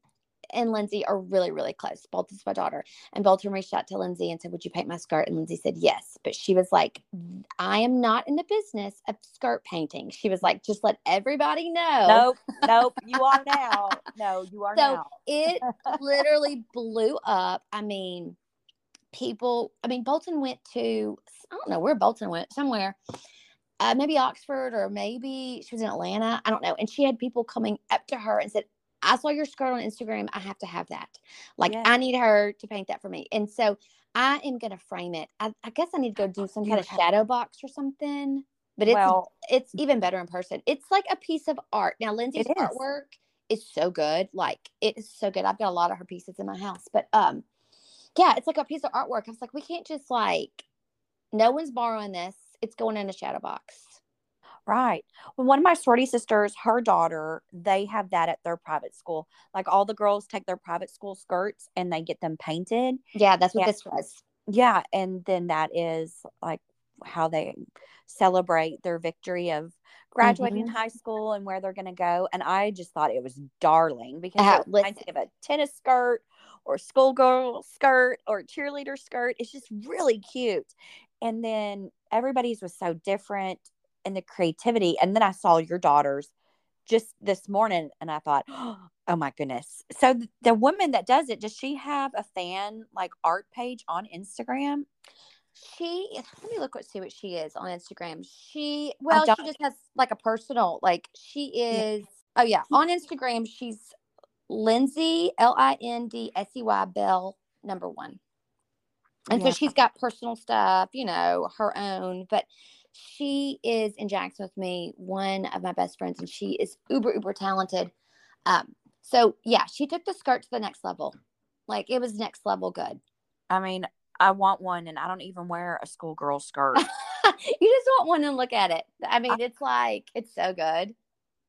and Lindsay are really, really close. Bolton's my daughter. And Bolton reached out to Lindsay and said, Would you paint my skirt? And Lindsay said, Yes. But she was like, I am not in the business of skirt painting. She was like, Just let everybody know. Nope, nope. [LAUGHS] You are now. No, you are So, now. It literally blew up. I mean, people, I mean, Bolton went to, I don't know where Bolton went, somewhere. Uh, maybe Oxford or maybe she was in Atlanta. I don't know. And she had people coming up to her and said, I saw your skirt on Instagram. I have to have that. Like, Yes. I need her to paint that for me. And so I am going to frame it. I, I guess I need to go do some kind of shadow box or something. But it's well, it's even better in person. It's like a piece of art. Now, Lindsay's is. artwork is so good. Like it is so good. I've got a lot of her pieces in my house. But um, yeah, it's like a piece of artwork. I was like, we can't just like, no one's borrowing this. It's going in a shadow box. Right. Well, one of my sorority sisters, her daughter, they have that at their private school. Like all the girls take their private school skirts and they get them painted. Yeah, that's what Yeah. this was. Yeah, and then that is like how they celebrate their victory of graduating Mhm. high school and where they're going to go. And I just thought it was darling because Uh, it reminds me of a tennis skirt or schoolgirl skirt or cheerleader skirt. It's just really cute. And then everybody's was so different in the creativity. And then I saw your daughter's just this morning and I thought, [GASPS] oh my goodness. So the woman that does it, does she have a fan like art page on Instagram? She let me look what see what she is on Instagram. She well, she just has like a personal like she is oh yeah, on Instagram she's Lindsay L I N D S E Y Bell number 1. And Yeah. so she's got personal stuff, you know, her own, but she is in Jackson with me, one of my best friends, and she is uber uber talented. Um, so yeah, she took the skirt to the next level. Like it was next level good. I mean, I want one and I don't even wear a schoolgirl skirt. [LAUGHS] you just want one and look at it. I mean, it's like it's so good.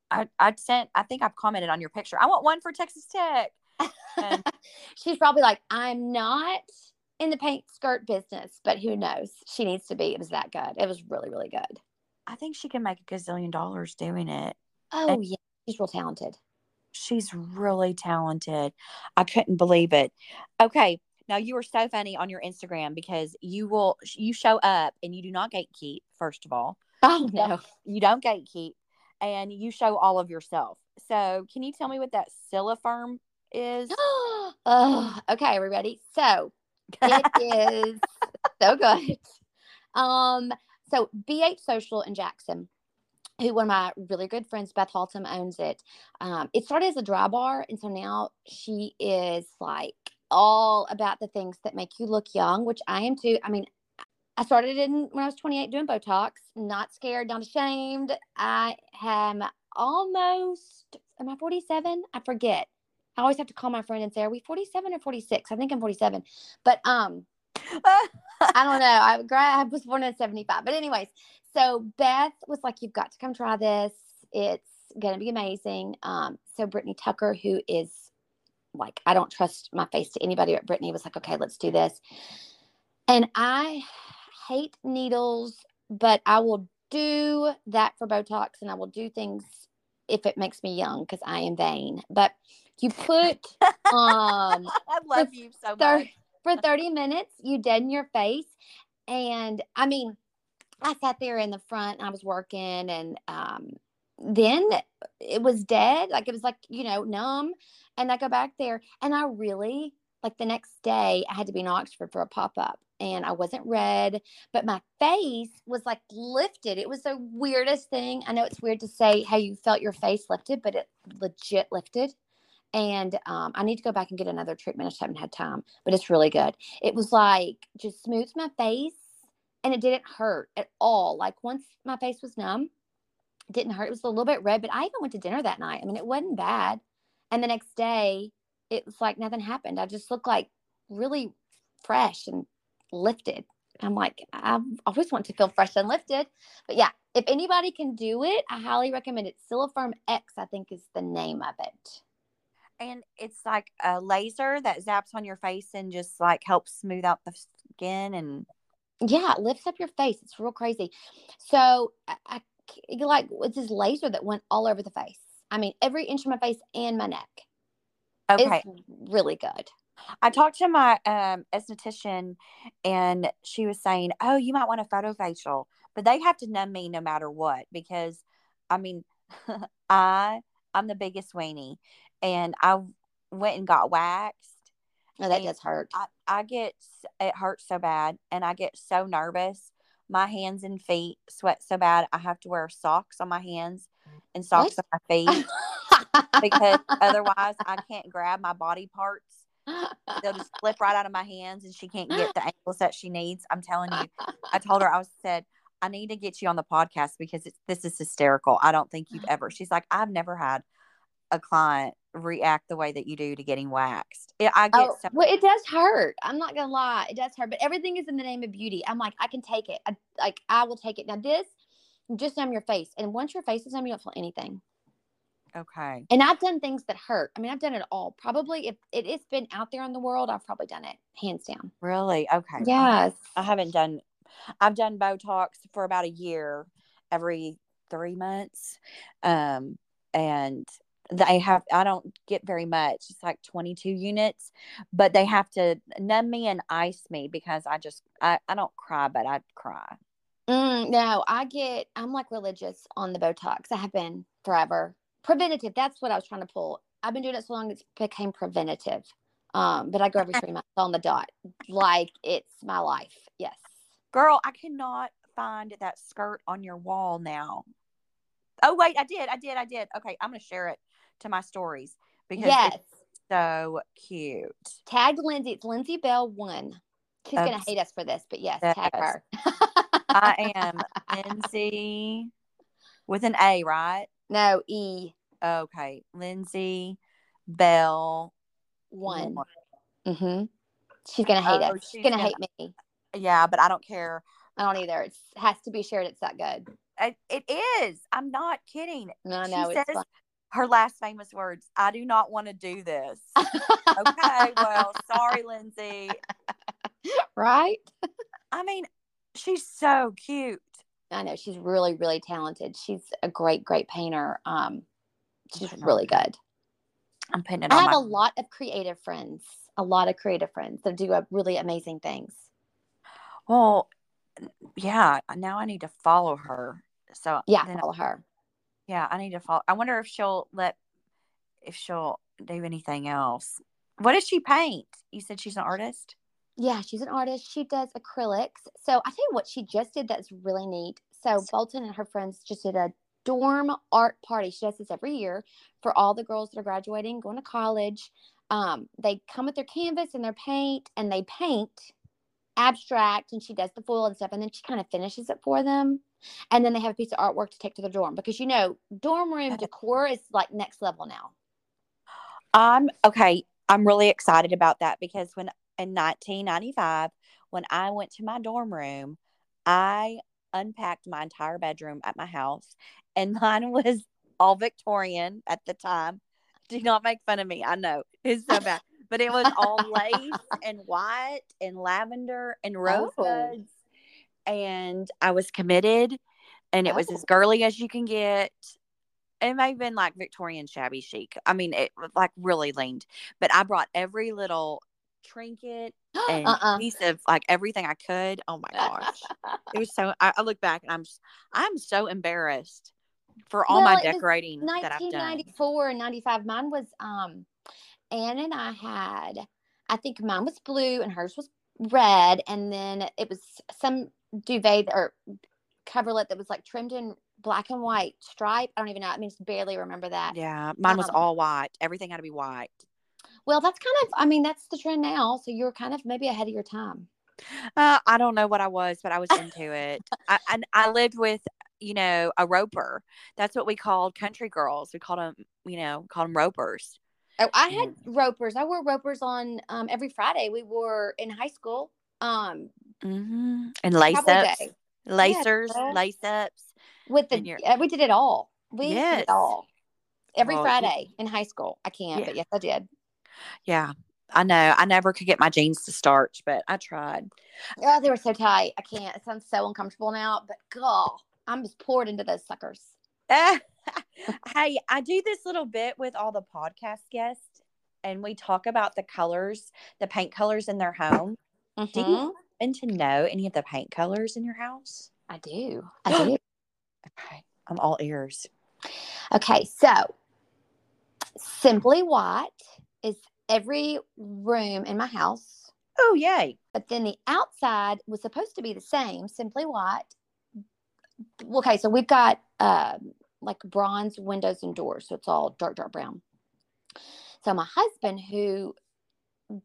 I I sent I think I've commented on your picture. I want one for Texas Tech. [LAUGHS] And- She's probably like, I'm not in the paint skirt business, but who knows? She needs to be. It was that good. It was really, really good. I think she can make a gazillion dollars doing it. Oh yeah, she's real talented. She's really talented. I couldn't believe it. Okay. Now you are so funny on your Instagram because you will you show up and you do not gatekeep, first of all. Oh no. You don't gatekeep and you show all of yourself. So can you tell me what that Firm is? [GASPS] oh, okay, are we ready? So it is so good. Um, so BH Social in Jackson, who one of my really good friends, Beth Haltom, owns it. Um, it started as a dry bar, and so now she is like all about the things that make you look young, which I am too. I mean, I started in when I was 28 doing Botox, not scared, not ashamed. I am almost, am I 47? I forget. I always have to call my friend and say, are we 47 or 46? I think I'm 47. But um, [LAUGHS] I don't know. I, I was born in 75. But, anyways, so Beth was like, You've got to come try this. It's to be amazing. Um, so, Brittany Tucker, who is like, I don't trust my face to anybody, but Brittany was like, Okay, let's do this. And I hate needles, but I will do that for Botox and I will do things if it makes me young because I am vain. But you put um [LAUGHS] I love you so thir- much. for 30 minutes, you deaden your face. And I mean, I sat there in the front and I was working and um then it was dead. Like it was like, you know, numb. And I go back there and I really like the next day I had to be in Oxford for a pop-up and I wasn't red, but my face was like lifted. It was the weirdest thing. I know it's weird to say how you felt your face lifted, but it legit lifted and um, I need to go back and get another treatment. I just haven't had time, but it's really good. It was like just smooths my face, and it didn't hurt at all. Like once my face was numb, didn't hurt. It was a little bit red, but I even went to dinner that night. I mean, it wasn't bad. And the next day, it was like nothing happened. I just looked like really fresh and lifted. I'm like, I always want to feel fresh and lifted. But yeah, if anybody can do it, I highly recommend it. Sylfirm X, I think, is the name of it. And it's like a laser that zaps on your face and just like helps smooth out the skin and yeah, it lifts up your face. It's real crazy. So I, I like it's this laser that went all over the face. I mean, every inch of my face and my neck. okay. It's really good. I talked to my um esthetician and she was saying, "Oh, you might want a photo facial." But they have to numb me no matter what because I mean, [LAUGHS] I I'm the biggest weenie and I went and got waxed. Oh, that does hurt. I, I get it hurts so bad and I get so nervous. My hands and feet sweat so bad. I have to wear socks on my hands and socks What? on my feet because [LAUGHS] otherwise I can't grab my body parts they'll just slip right out of my hands and she can't get the angles that she needs. I'm telling you. I told her I was said, I need to get you on the podcast because it's this is hysterical. I don't think you've [LAUGHS] ever. She's like, I've never had a client react the way that you do to getting waxed. It, I get Oh, so well, it does hurt. I'm not gonna lie, it does hurt. But everything is in the name of beauty. I'm like, I can take it. I, like, I will take it. Now, this just numb your face, and once your face is numb, you don't feel anything. okay. And I've done things that hurt. I mean, I've done it all. Probably, if it, it's been out there in the world, I've probably done it hands down. Really? Okay. Yes. I haven't done I've done Botox for about a year every three months. Um and they have I don't get very much. It's like 22 units, but they have to numb me and ice me because I just I, I don't cry, but I cry. Mm, no, I get. I'm like religious on the Botox. I have been forever. Preventative. That's what I was trying to pull. I've been doing it so long it became preventative. Um, but I go every three months on the dot, like it's my life. Yes. Girl, I cannot find that skirt on your wall now. Oh wait, I did. I did. I did. Okay, I'm going to share it to my stories because Yes. it's so cute. Tag Lindsay. It's Lindsay Bell one. She's gonna hate us for this, but yes, tag her. I [LAUGHS] am Lindsay with an A, right? no E Okay. Lindsay Bell. one. Mm-hmm. She's gonna hate Oh, us. She's she's gonna gonna- hate me. Yeah, but I don't care. I don't either. It has to be shared. It's that good. It, it is. I'm not kidding. No, she no, it's says fun. Her last famous words I do not want to do this. [LAUGHS] okay. Well, sorry, Lindsay. [LAUGHS] right? I mean, she's so cute. I know she's really, really talented. She's a great, great painter. Um, she's really good. I'm putting it I have my. a lot of creative friends. A lot of creative friends that do uh, really amazing things. well, yeah. Now I need to follow her. So Yeah, follow her. Yeah, I need to follow. I wonder if she'll let, if she'll do anything else. What does she paint? You said she's an artist. Yeah, she's an artist. She does acrylics. So I tell you what, she just did that's really neat. So Bolton and her friends just did a dorm art party. She does this every year for all the girls that are graduating, going to college. Um, they come with their canvas and their paint, and they paint abstract, and she does the foil and stuff, and then she kind of finishes it for them. And then they have a piece of artwork to take to their dorm because you know dorm room decor is like next level now. I'm okay. I'm really excited about that because when in 1995, when I went to my dorm room, I unpacked my entire bedroom at my house, and [LAUGHS] mine was all Victorian at the time. Do not make fun of me. I know it's so bad, but it was all lace [LAUGHS] and white and lavender and oh. rosebuds, and I was committed, and it was Oh. as girly as you can get. It may have been like Victorian shabby chic. I mean, it like really leaned, but I brought every little trinket [GASPS] and uh-uh. piece of like everything I could. Oh my gosh, it was so. I, I look back and I'm I'm so embarrassed for all Well, my decorating that I've done. 1994 and 95 mine was um anne and i had i think mine was blue and hers was red and then it was some duvet or coverlet that was like trimmed in black and white stripe i don't even know i mean just barely remember that Yeah, mine was Um, all white. Everything had to be white. well that's kind of i mean that's the trend now so you're kind of maybe ahead of your time Uh, I don't know what I was, but I was [LAUGHS] into it. I, and I lived with, you know, a roper. That's what we called country girls. We called them, you know, called them ropers. Oh, I had ropers. I wore ropers on um, every Friday. We wore in high school. Um, Mm-hmm. And lace Cowboy ups, Day. lacers, yes. lace ups. with the uh, we did it all. We did it all every Well, Friday in high school. I can't, Yeah. but yes, I did. Yeah, I know. I never could get my jeans to starch, but I tried. Oh, they were so tight. I can't. It sounds so uncomfortable now, but God, I'm just poured into those suckers. [LAUGHS] hey, I do this little bit with all the podcast guests, and we talk about the colors, the paint colors in their home. Do Mhm. you happen to know any of the paint colors in your house? I do. [GASPS] I do. Okay, I'm all ears. Okay, so Simply White is every room in my house, Oh, yay! but then the outside was supposed to be the same, Simply White. Okay, so we've got um, like bronze windows and doors, so it's all dark, dark brown. So my husband, who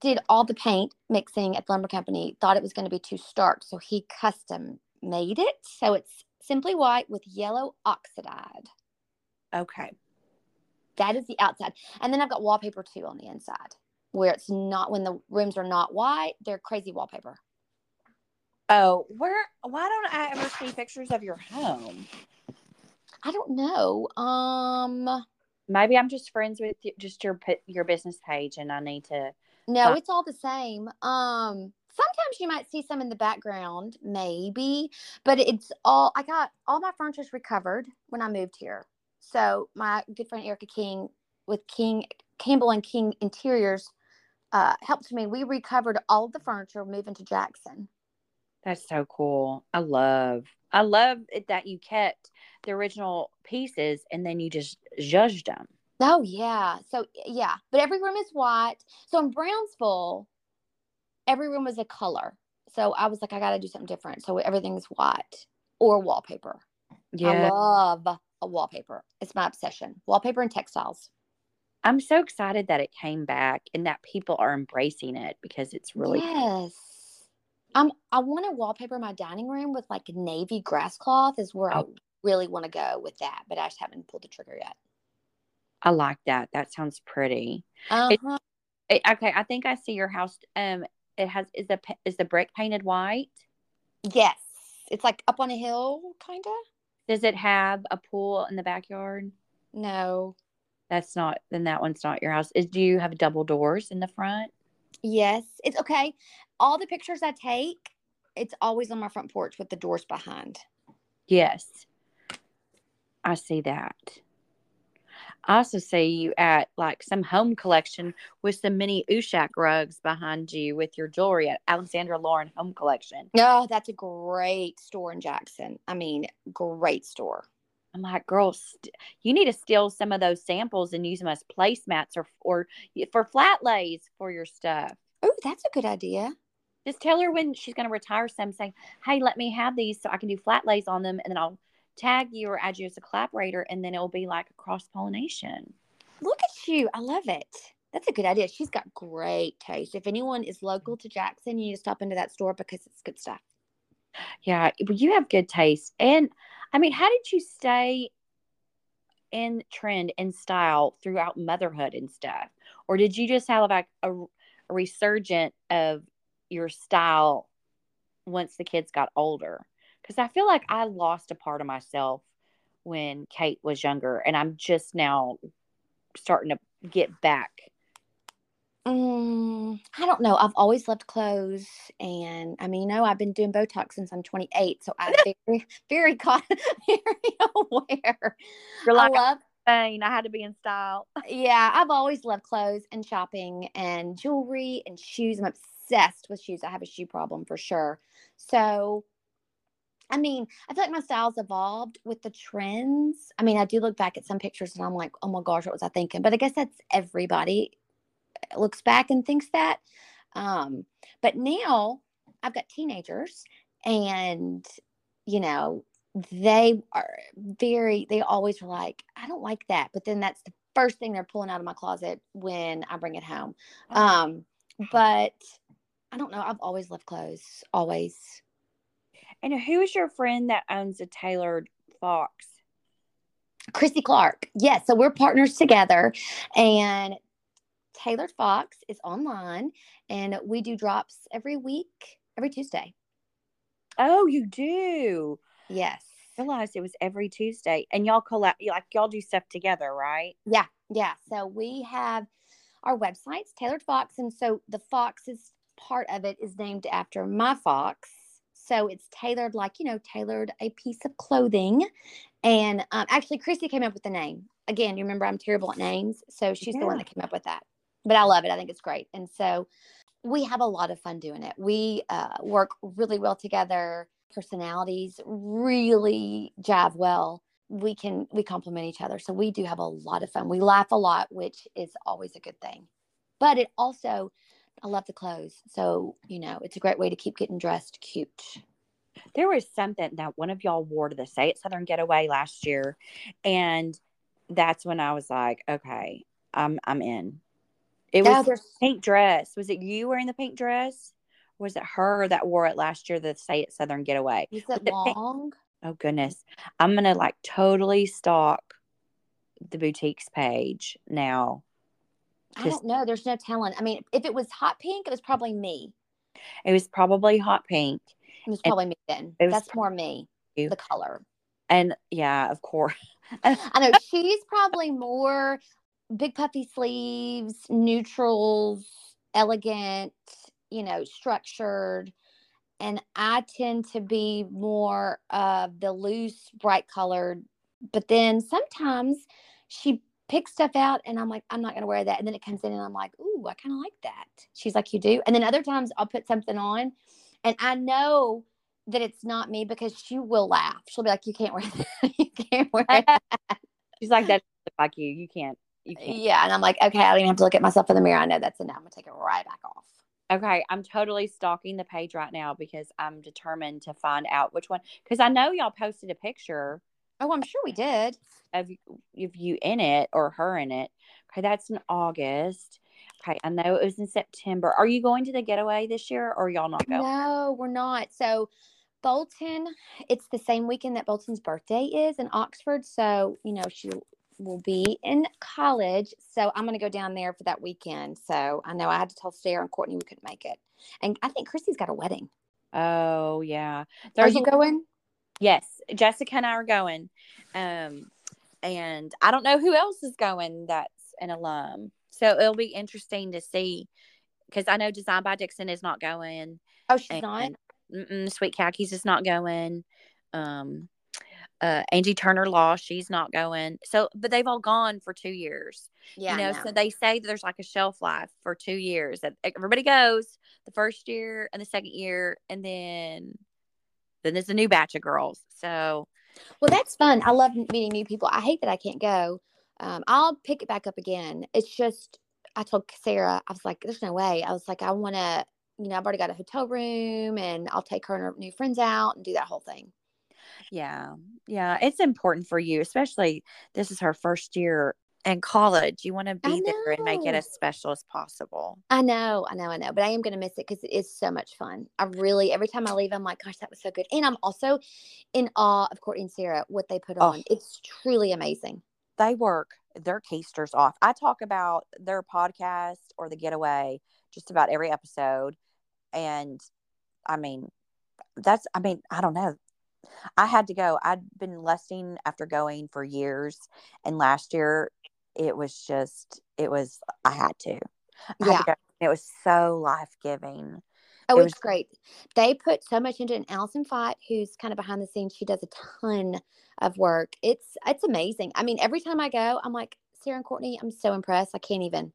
did all the paint mixing at the lumber company, thought it was going to be too stark, so he custom made it. So it's Simply White with yellow oxidized. Okay. That is the outside. And then I've got wallpaper too on the inside where it's not when the rooms are not white, they're crazy wallpaper. Oh, where? Why don't I ever see pictures of your home? I don't know. Um Maybe I'm just friends with just your your business page, and I need to. No, it's all the same. Um sometimes you might see some in the background, maybe, but it's all I got all my furniture's recovered when I moved here. So my good friend Erica King with King Campbell and King Interiors uh, helped me. We recovered all the furniture moving to Jackson. That's so cool. I love. I love it that you kept the original pieces and then you just judged them. Oh yeah. So yeah, but every room is white. So in Brownsville, every room was a color. So I was like, I got to do something different. So everything is white or wallpaper. Yeah. I love a wallpaper. It's my obsession. Wallpaper and textiles. I'm so excited that it came back and that people are embracing it because it's really. yes. I'm. I want to wallpaper my dining room with like navy grass cloth. Is where I Oh. really want to go with that, but I just haven't pulled the trigger yet. I like that. That sounds pretty. Uh-huh. Eh, Okay, I think I see your house. Um, it has is the is the brick painted white? Yes, it's like up on a hill, kind of. Does it have a pool in the backyard? No. That's not. Then that one's not your house. Is do you have double doors in the front? Yes, it's okay. All the pictures I take, it's always on my front porch with the doors behind. Yes. I see that. I also see you at like some home collection with some mini Ushak rugs behind you with your jewelry at Alexandra Lauren Home Collection. Oh, that's a great store in Jackson. I mean, great store. I'm like, girl, st- you need to steal some of those samples and use them as placemats or or for flat lays for your stuff. Oh, that's a good idea. Just tell her when she's going to retire some, saying, "Hey, let me have these so I can do flat lays on them, and then I'll tag you or add you as a collaborator, and then it'll be like a cross pollination." Look at you. I love it. That's a good idea. She's got great taste. If anyone is local to Jackson, you need to stop into that store because it's good stuff. Yeah, but you have good taste. And I mean, how did you stay in trend and style throughout motherhood and stuff? Or did you just have like a, a resurgent of your style once the kids got older? Because I feel like I lost a part of myself when Kate was younger, and I'm just now starting to get back. Mm, I don't know. I've always loved clothes, and I mean, you know, I've been doing Botox since I'm 28, so I'm [LAUGHS] very, very, con- [LAUGHS] very aware. You're like, I love, I had to be in style. [LAUGHS] yeah, I've always loved clothes and shopping and jewelry and shoes. I'm obsessed with shoes. I have a shoe problem for sure. So, I mean, I feel like my style's evolved with the trends. I mean, I do look back at some pictures and I'm like, oh my gosh, what was I thinking? But I guess that's everybody looks back and thinks that. Um, but now I've got teenagers and, you know, they are very, they always are like, I don't like that. But then that's the first thing they're pulling out of my closet when I bring it home. Um, but I don't know. I've always loved clothes, always. And who is your friend that owns a tailored fox? Chrissy Clark. Yes. so we're partners together. And Tailored Fox is online, and we do drops every week, every Tuesday. Oh, you do. Yes. I realized it was every Tuesday, and y'all collect like y'all do stuff together, right? Yeah, yeah. So we have our websites, Tailored Fox, and so the Fox is part of it is named after my fox. So it's tailored like you know, tailored a piece of clothing. And um, actually, Christy came up with the name. Again, you remember I'm terrible at names, so she's the one that came up with that. But I love it. I think it's great. And so we have a lot of fun doing it. We uh, work really well together. Personalities really jive well. We can we complement each other, so we do have a lot of fun. We laugh a lot, which is always a good thing. But it also, I love the clothes, so you know it's a great way to keep getting dressed cute. There was something that one of y'all wore to the Say It Southern Getaway last year, and that's when I was like, okay, I'm I'm in. It was there's pink dress. Was it you wearing the pink dress? Or was it her that wore it last year? The Say It Southern Getaway. is Was it it pink? long? Oh goodness, I'm gonna like totally stalk the boutiques page now. I don't know. There's no telling. I mean, if it was hot pink, it was probably me. It was probably hot pink, It was And probably me then. That's more me. you. The color. and yeah, of course. [LAUGHS] I know she's probably more big puffy sleeves, neutrals, elegant, you know, structured. And I tend to be more of the loose, bright colored. But then sometimes she picks stuff out and I'm like, I'm not going to wear that. And then it comes in and I'm like, ooh, I kind of like that. She's like, you do. And then other times I'll put something on and I know that it's not me because she will laugh. She'll be like, you can't wear [LAUGHS] that. you can't wear [LAUGHS] that. She's like that. Like you, you can't. You can't. Yeah, and I'm like, okay, I don't even have to look at myself in the mirror. I know that's enough. I'm gonna take it right back off. Okay, I'm totally stalking the page right now because I'm determined to find out which one. Because I know y'all posted a picture Oh, I'm sure we did. of of you in it or her in it. Okay, that's in August. Okay, I know it was in September. Are you going to the getaway this year, or y'all not going? No, we're not. So Bolton, it's the same weekend that Bolton's birthday is in Oxford. So, you know, she will be in college. So I'm gonna go down there for that weekend. So I know I had to tell Sarah and Courtney we couldn't make it. And I think Christy's got a wedding. Oh yeah, Are you a- going? Yes, Jessica and I are going. Um, and I don't know who else is going that's an alum. So it'll be interesting to see because I know Design by Dixon is not going. Oh, she's not. and Sweet Khakis is not going. Um, uh, Angie Turner Law, she's not going. So, but they've all gone for two years. Yeah. you know, know. so they say that there's like a shelf life for two years that everybody goes the first year and the second year, and then then there's a new batch of girls. So Well, that's fun. I love meeting new people. I hate that I can't go. Um, I'll pick it back up again. It's just, I told Sarah, I was like, there's no way. I was like, I want to, you know, I've already got a hotel room and I'll take her and her new friends out and do that whole thing. Yeah. Yeah. It's important for you, especially this is her first year in college. You want to be there and make it as special as possible. I know, I know, I know, but I am going to miss it because it is so much fun. I really, every time I leave, I'm like, gosh, that was so good. And I'm also in awe of Courtney and Sarah, what they put Oh. on. It's truly amazing. They work their keisters off. I talk about their podcast or the getaway just about every episode. And I mean, that's, I mean, I don't know. I had to go. I'd been lusting after going for years. And last year, it was just, it was, I had to. I had Yeah. to. It was so life giving. Oh, It it's was- great. They put so much into it. And Allison Fight, who's kind of behind the scenes, she does a ton of work. It's it's amazing. I mean, every time I go, I'm like, Sarah and Courtney, I'm so impressed. I can't even.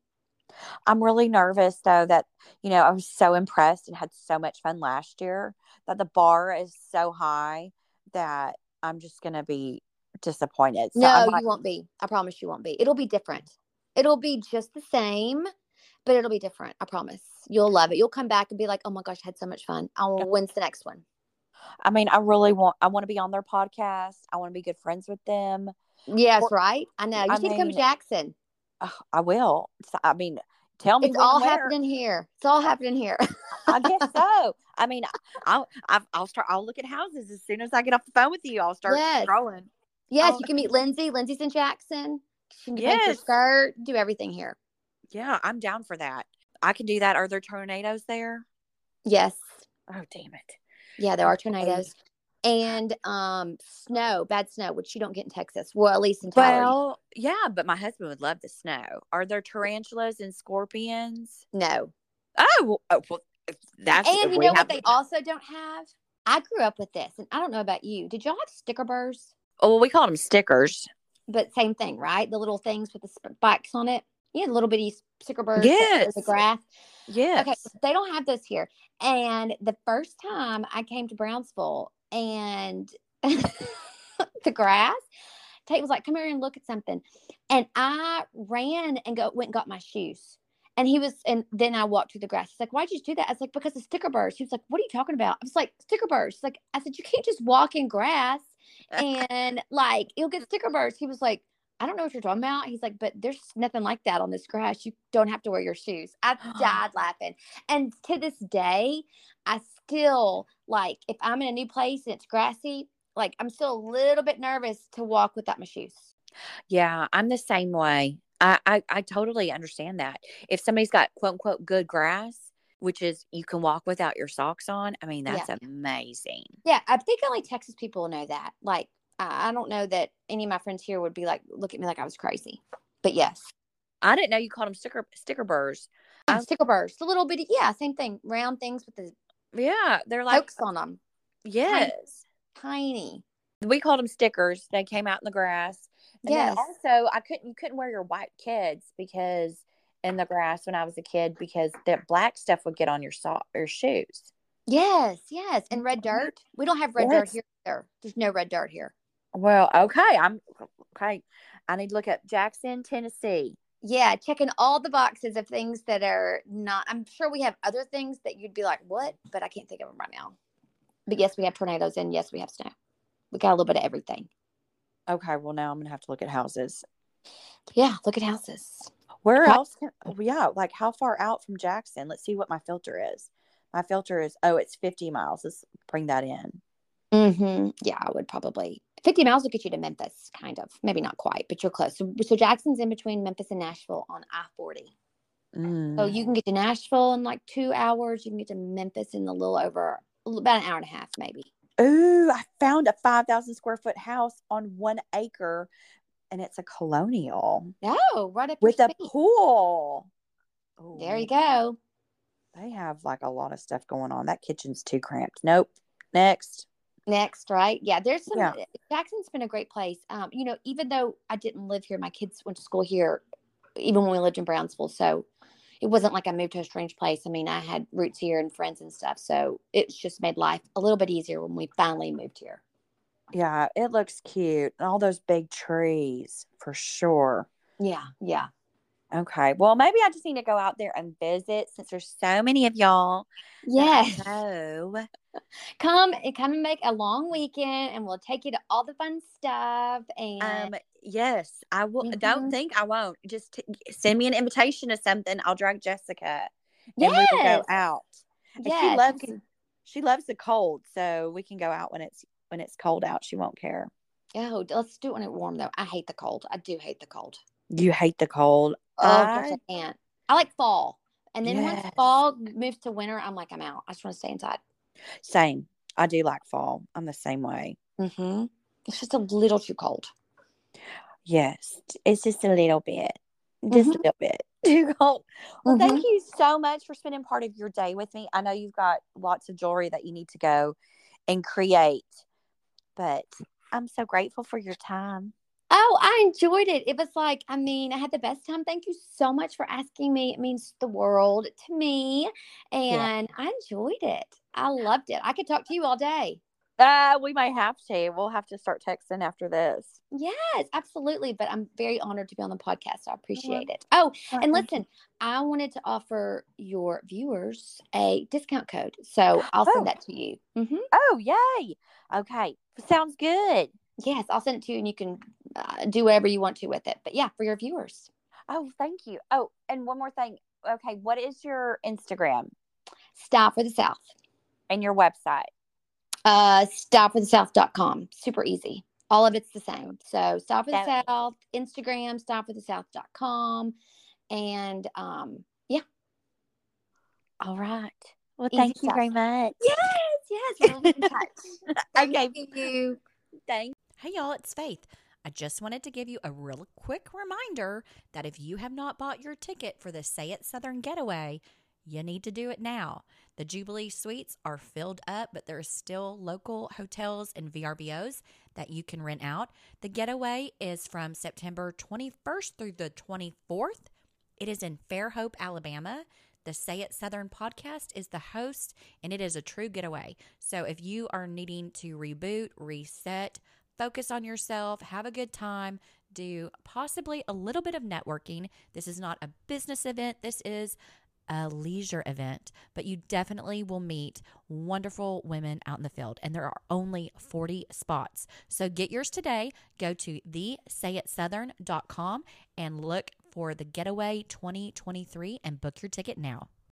I'm really nervous though that, you know, I was so impressed and had so much fun last year that the bar is so high that I'm just going to be disappointed. So no, you won't be. I promise you won't be. It'll be different. It'll be just the same, but it'll be different. I promise. You'll love it. You'll come back and be like, oh my gosh, I had so much fun. Oh, when's the next one? I mean, I really want, I want to be on their podcast. I want to be good friends with them. Yes, Or- right. I know. You I to come to Jackson. Ugh, I will. So, I mean, tell me It's all where. happening here. It's all happening here. I guess [LAUGHS] so. I mean, I'll, I'll, I'll start, I'll look at houses as soon as I get off the phone with you. I'll start Yes. scrolling. Yes, Oh. you can meet Lindsay. Lindsay's in Jackson. She can paint your Yes. skirt, do everything here. Yeah, I'm down for that. I can do that. Are there tornadoes there? Yes. Oh, damn it. Yeah, there are tornadoes. And um snow, bad snow, which you don't get in Texas. Well, at least in Tyler. Well, yeah, but my husband would love the snow. Are there tarantulas and scorpions? no. Oh, well, oh, well that's And you know what they also don't have? I grew up with this, and I don't know about you. Did y'all have sticker burrs? Oh, well, we call them stickers. But same thing, right? The little things with the spikes on it. Yeah, little bitty sticker show Yes. The graph. Yes. Okay, they don't have those here. And the first time I came to Brownsville and [LAUGHS] the grass, Tate was like, come here and look at something. And I ran and go went and got my shoes. And he was, and then I walked through the grass. He's like, why'd you do that? I was like, because of sticker burrs. He was like, what are you talking about? I was like, sticker burrs. He's like, I said, you can't just walk in grass and like you'll get sticker burrs. He was like, I don't know what you're talking about. He's like, but there's nothing like that on this grass. You don't have to wear your shoes. I [GASPS] died laughing. And to this day, I still like if I'm in a new place and it's grassy, like I'm still a little bit nervous to walk without my shoes. Yeah, I'm the same way. I, I, I totally understand that. If somebody's got quote unquote good grass, which is you can walk without your socks on, I mean, Yeah. that's amazing. Yeah, I think only Texas people know that. Like, I don't know that any of my friends here would be like, look at me like I was crazy. But yes, I didn't know you called them sticker sticker burrs. Yeah, Um, sticker burrs, the little bitty, yeah, same thing, round things with the Yeah, they're like hooks on them, yes. tiny. We called them stickers. They came out in the grass. And Yes. also, I couldn't you couldn't wear your white Keds because in the grass when I was a kid because that black stuff would get on your sock your shoes. Yes, yes, and red mm-hmm. dirt. We don't have red dirt here. Either. There's no red dirt here. Well, okay, I'm okay. I need to look at Jackson, Tennessee. Yeah, checking all the boxes of things that are not. I'm sure we have other things that you'd be like, what? But I can't think of them right now. But yes, we have tornadoes and yes, we have snow. We got a little bit of everything. Okay, well now I'm gonna have to look at houses. Yeah, look at houses. Where How- else? Can, oh, yeah, like how far out from Jackson? Let's see what my filter is. My filter is oh, it's 50 miles. Let's bring that in. Mm-hmm. Yeah, I would probably 50 miles will get you to Memphis, kind of. Maybe not quite, but you're close. So, so Jackson's in between Memphis and Nashville on I 40. Mm. So you can get to Nashville in like two hours. You can get to Memphis in a little over about an hour and a half, maybe. Ooh, I found a 5,000 square foot house on one acre and it's a colonial Oh, right up with a pool. There you go. They have like a lot of stuff going on. That kitchen's too cramped. Nope. Next. Next, right? Yeah, there's some. Yeah. Jackson's been a great place. Um, you know, even though I didn't live here, my kids went to school here, even when we lived in Brownsville. So it wasn't like I moved to a strange place. I mean, I had roots here and friends and stuff. So it's just made life a little bit easier when we finally moved here. Yeah, it looks cute. And all those big trees for sure. Yeah, yeah. Okay. Well, maybe I just need to go out there and visit since there's so many of y'all. Yes. know. [LAUGHS] Come and come and make a long weekend and we'll take you to all the fun stuff and Um, yes, I will. Don't Mhm. think I won't. Just t- send me an invitation to something. I'll drag Jessica and we will go Yes. out. And yes, she loves she loves the cold, so we can go out when it's when it's cold out. She won't care. Oh, let's do it when it's warm though. I hate the cold. I do hate the cold. You hate the cold. Oh gosh, I- I can't. I like fall. And then once fall moves to winter, I'm like, I'm out. I just want to stay inside. Same. I do like fall. I'm the same way. Mm-hmm. It's just a little too cold. Yes, it's just a little bit, just Mhm. a little bit [LAUGHS] too cold. Well, Mm-hmm. thank you so much for spending part of your day with me. I know you've got lots of jewelry that you need to go and create, but I'm so grateful for your time. Oh, I enjoyed it. It was like, I mean, I had the best time. Thank you so much for asking me. It means the world to me. And I enjoyed it. I loved it. I could talk to you all day. Uh, we might have to. We'll have to start texting after this. Yes, absolutely. But I'm very honored to be on the podcast. I appreciate it. Oh, and listen, I wanted to offer your viewers a discount code. So I'll Oh. send that to you. hmm Oh, yay. Okay. Sounds good. Yes, I'll send it to you and you can uh, do whatever you want to with it. But yeah, for your viewers, Oh, thank you. Oh, and one more thing. Okay. What is your Instagram Style for the South. and your website? Uh, styleforthesouth.com. Super easy. All of it's the same. So Style for the So easy. South, Instagram, styleforthesouth.com. And um, yeah. All right. Well, Easy thank you stuff. very much. yes, yes, we'll be in touch. [LAUGHS] Okay. Thank you. Thanks. Hey, y'all, it's Faith. I just wanted to give you a real quick reminder that if you have not bought your ticket for the Say It Southern Getaway, you need to do it now. The Jubilee Suites are filled up, but there are still local hotels and VRBOs that you can rent out. The getaway is from September 21st through the 24th. It is in Fairhope, Alabama. The Say It Southern podcast is the host, and it is a true getaway. So if you are needing to reboot, reset, focus on yourself, have a good time, do possibly a little bit of networking. This is not a business event, this is a leisure event, but you definitely will meet wonderful women out in the field. And there are only 40 spots. So get yours today. Go to thesayitsouthern.com and look for the Getaway 2023 and book your ticket now.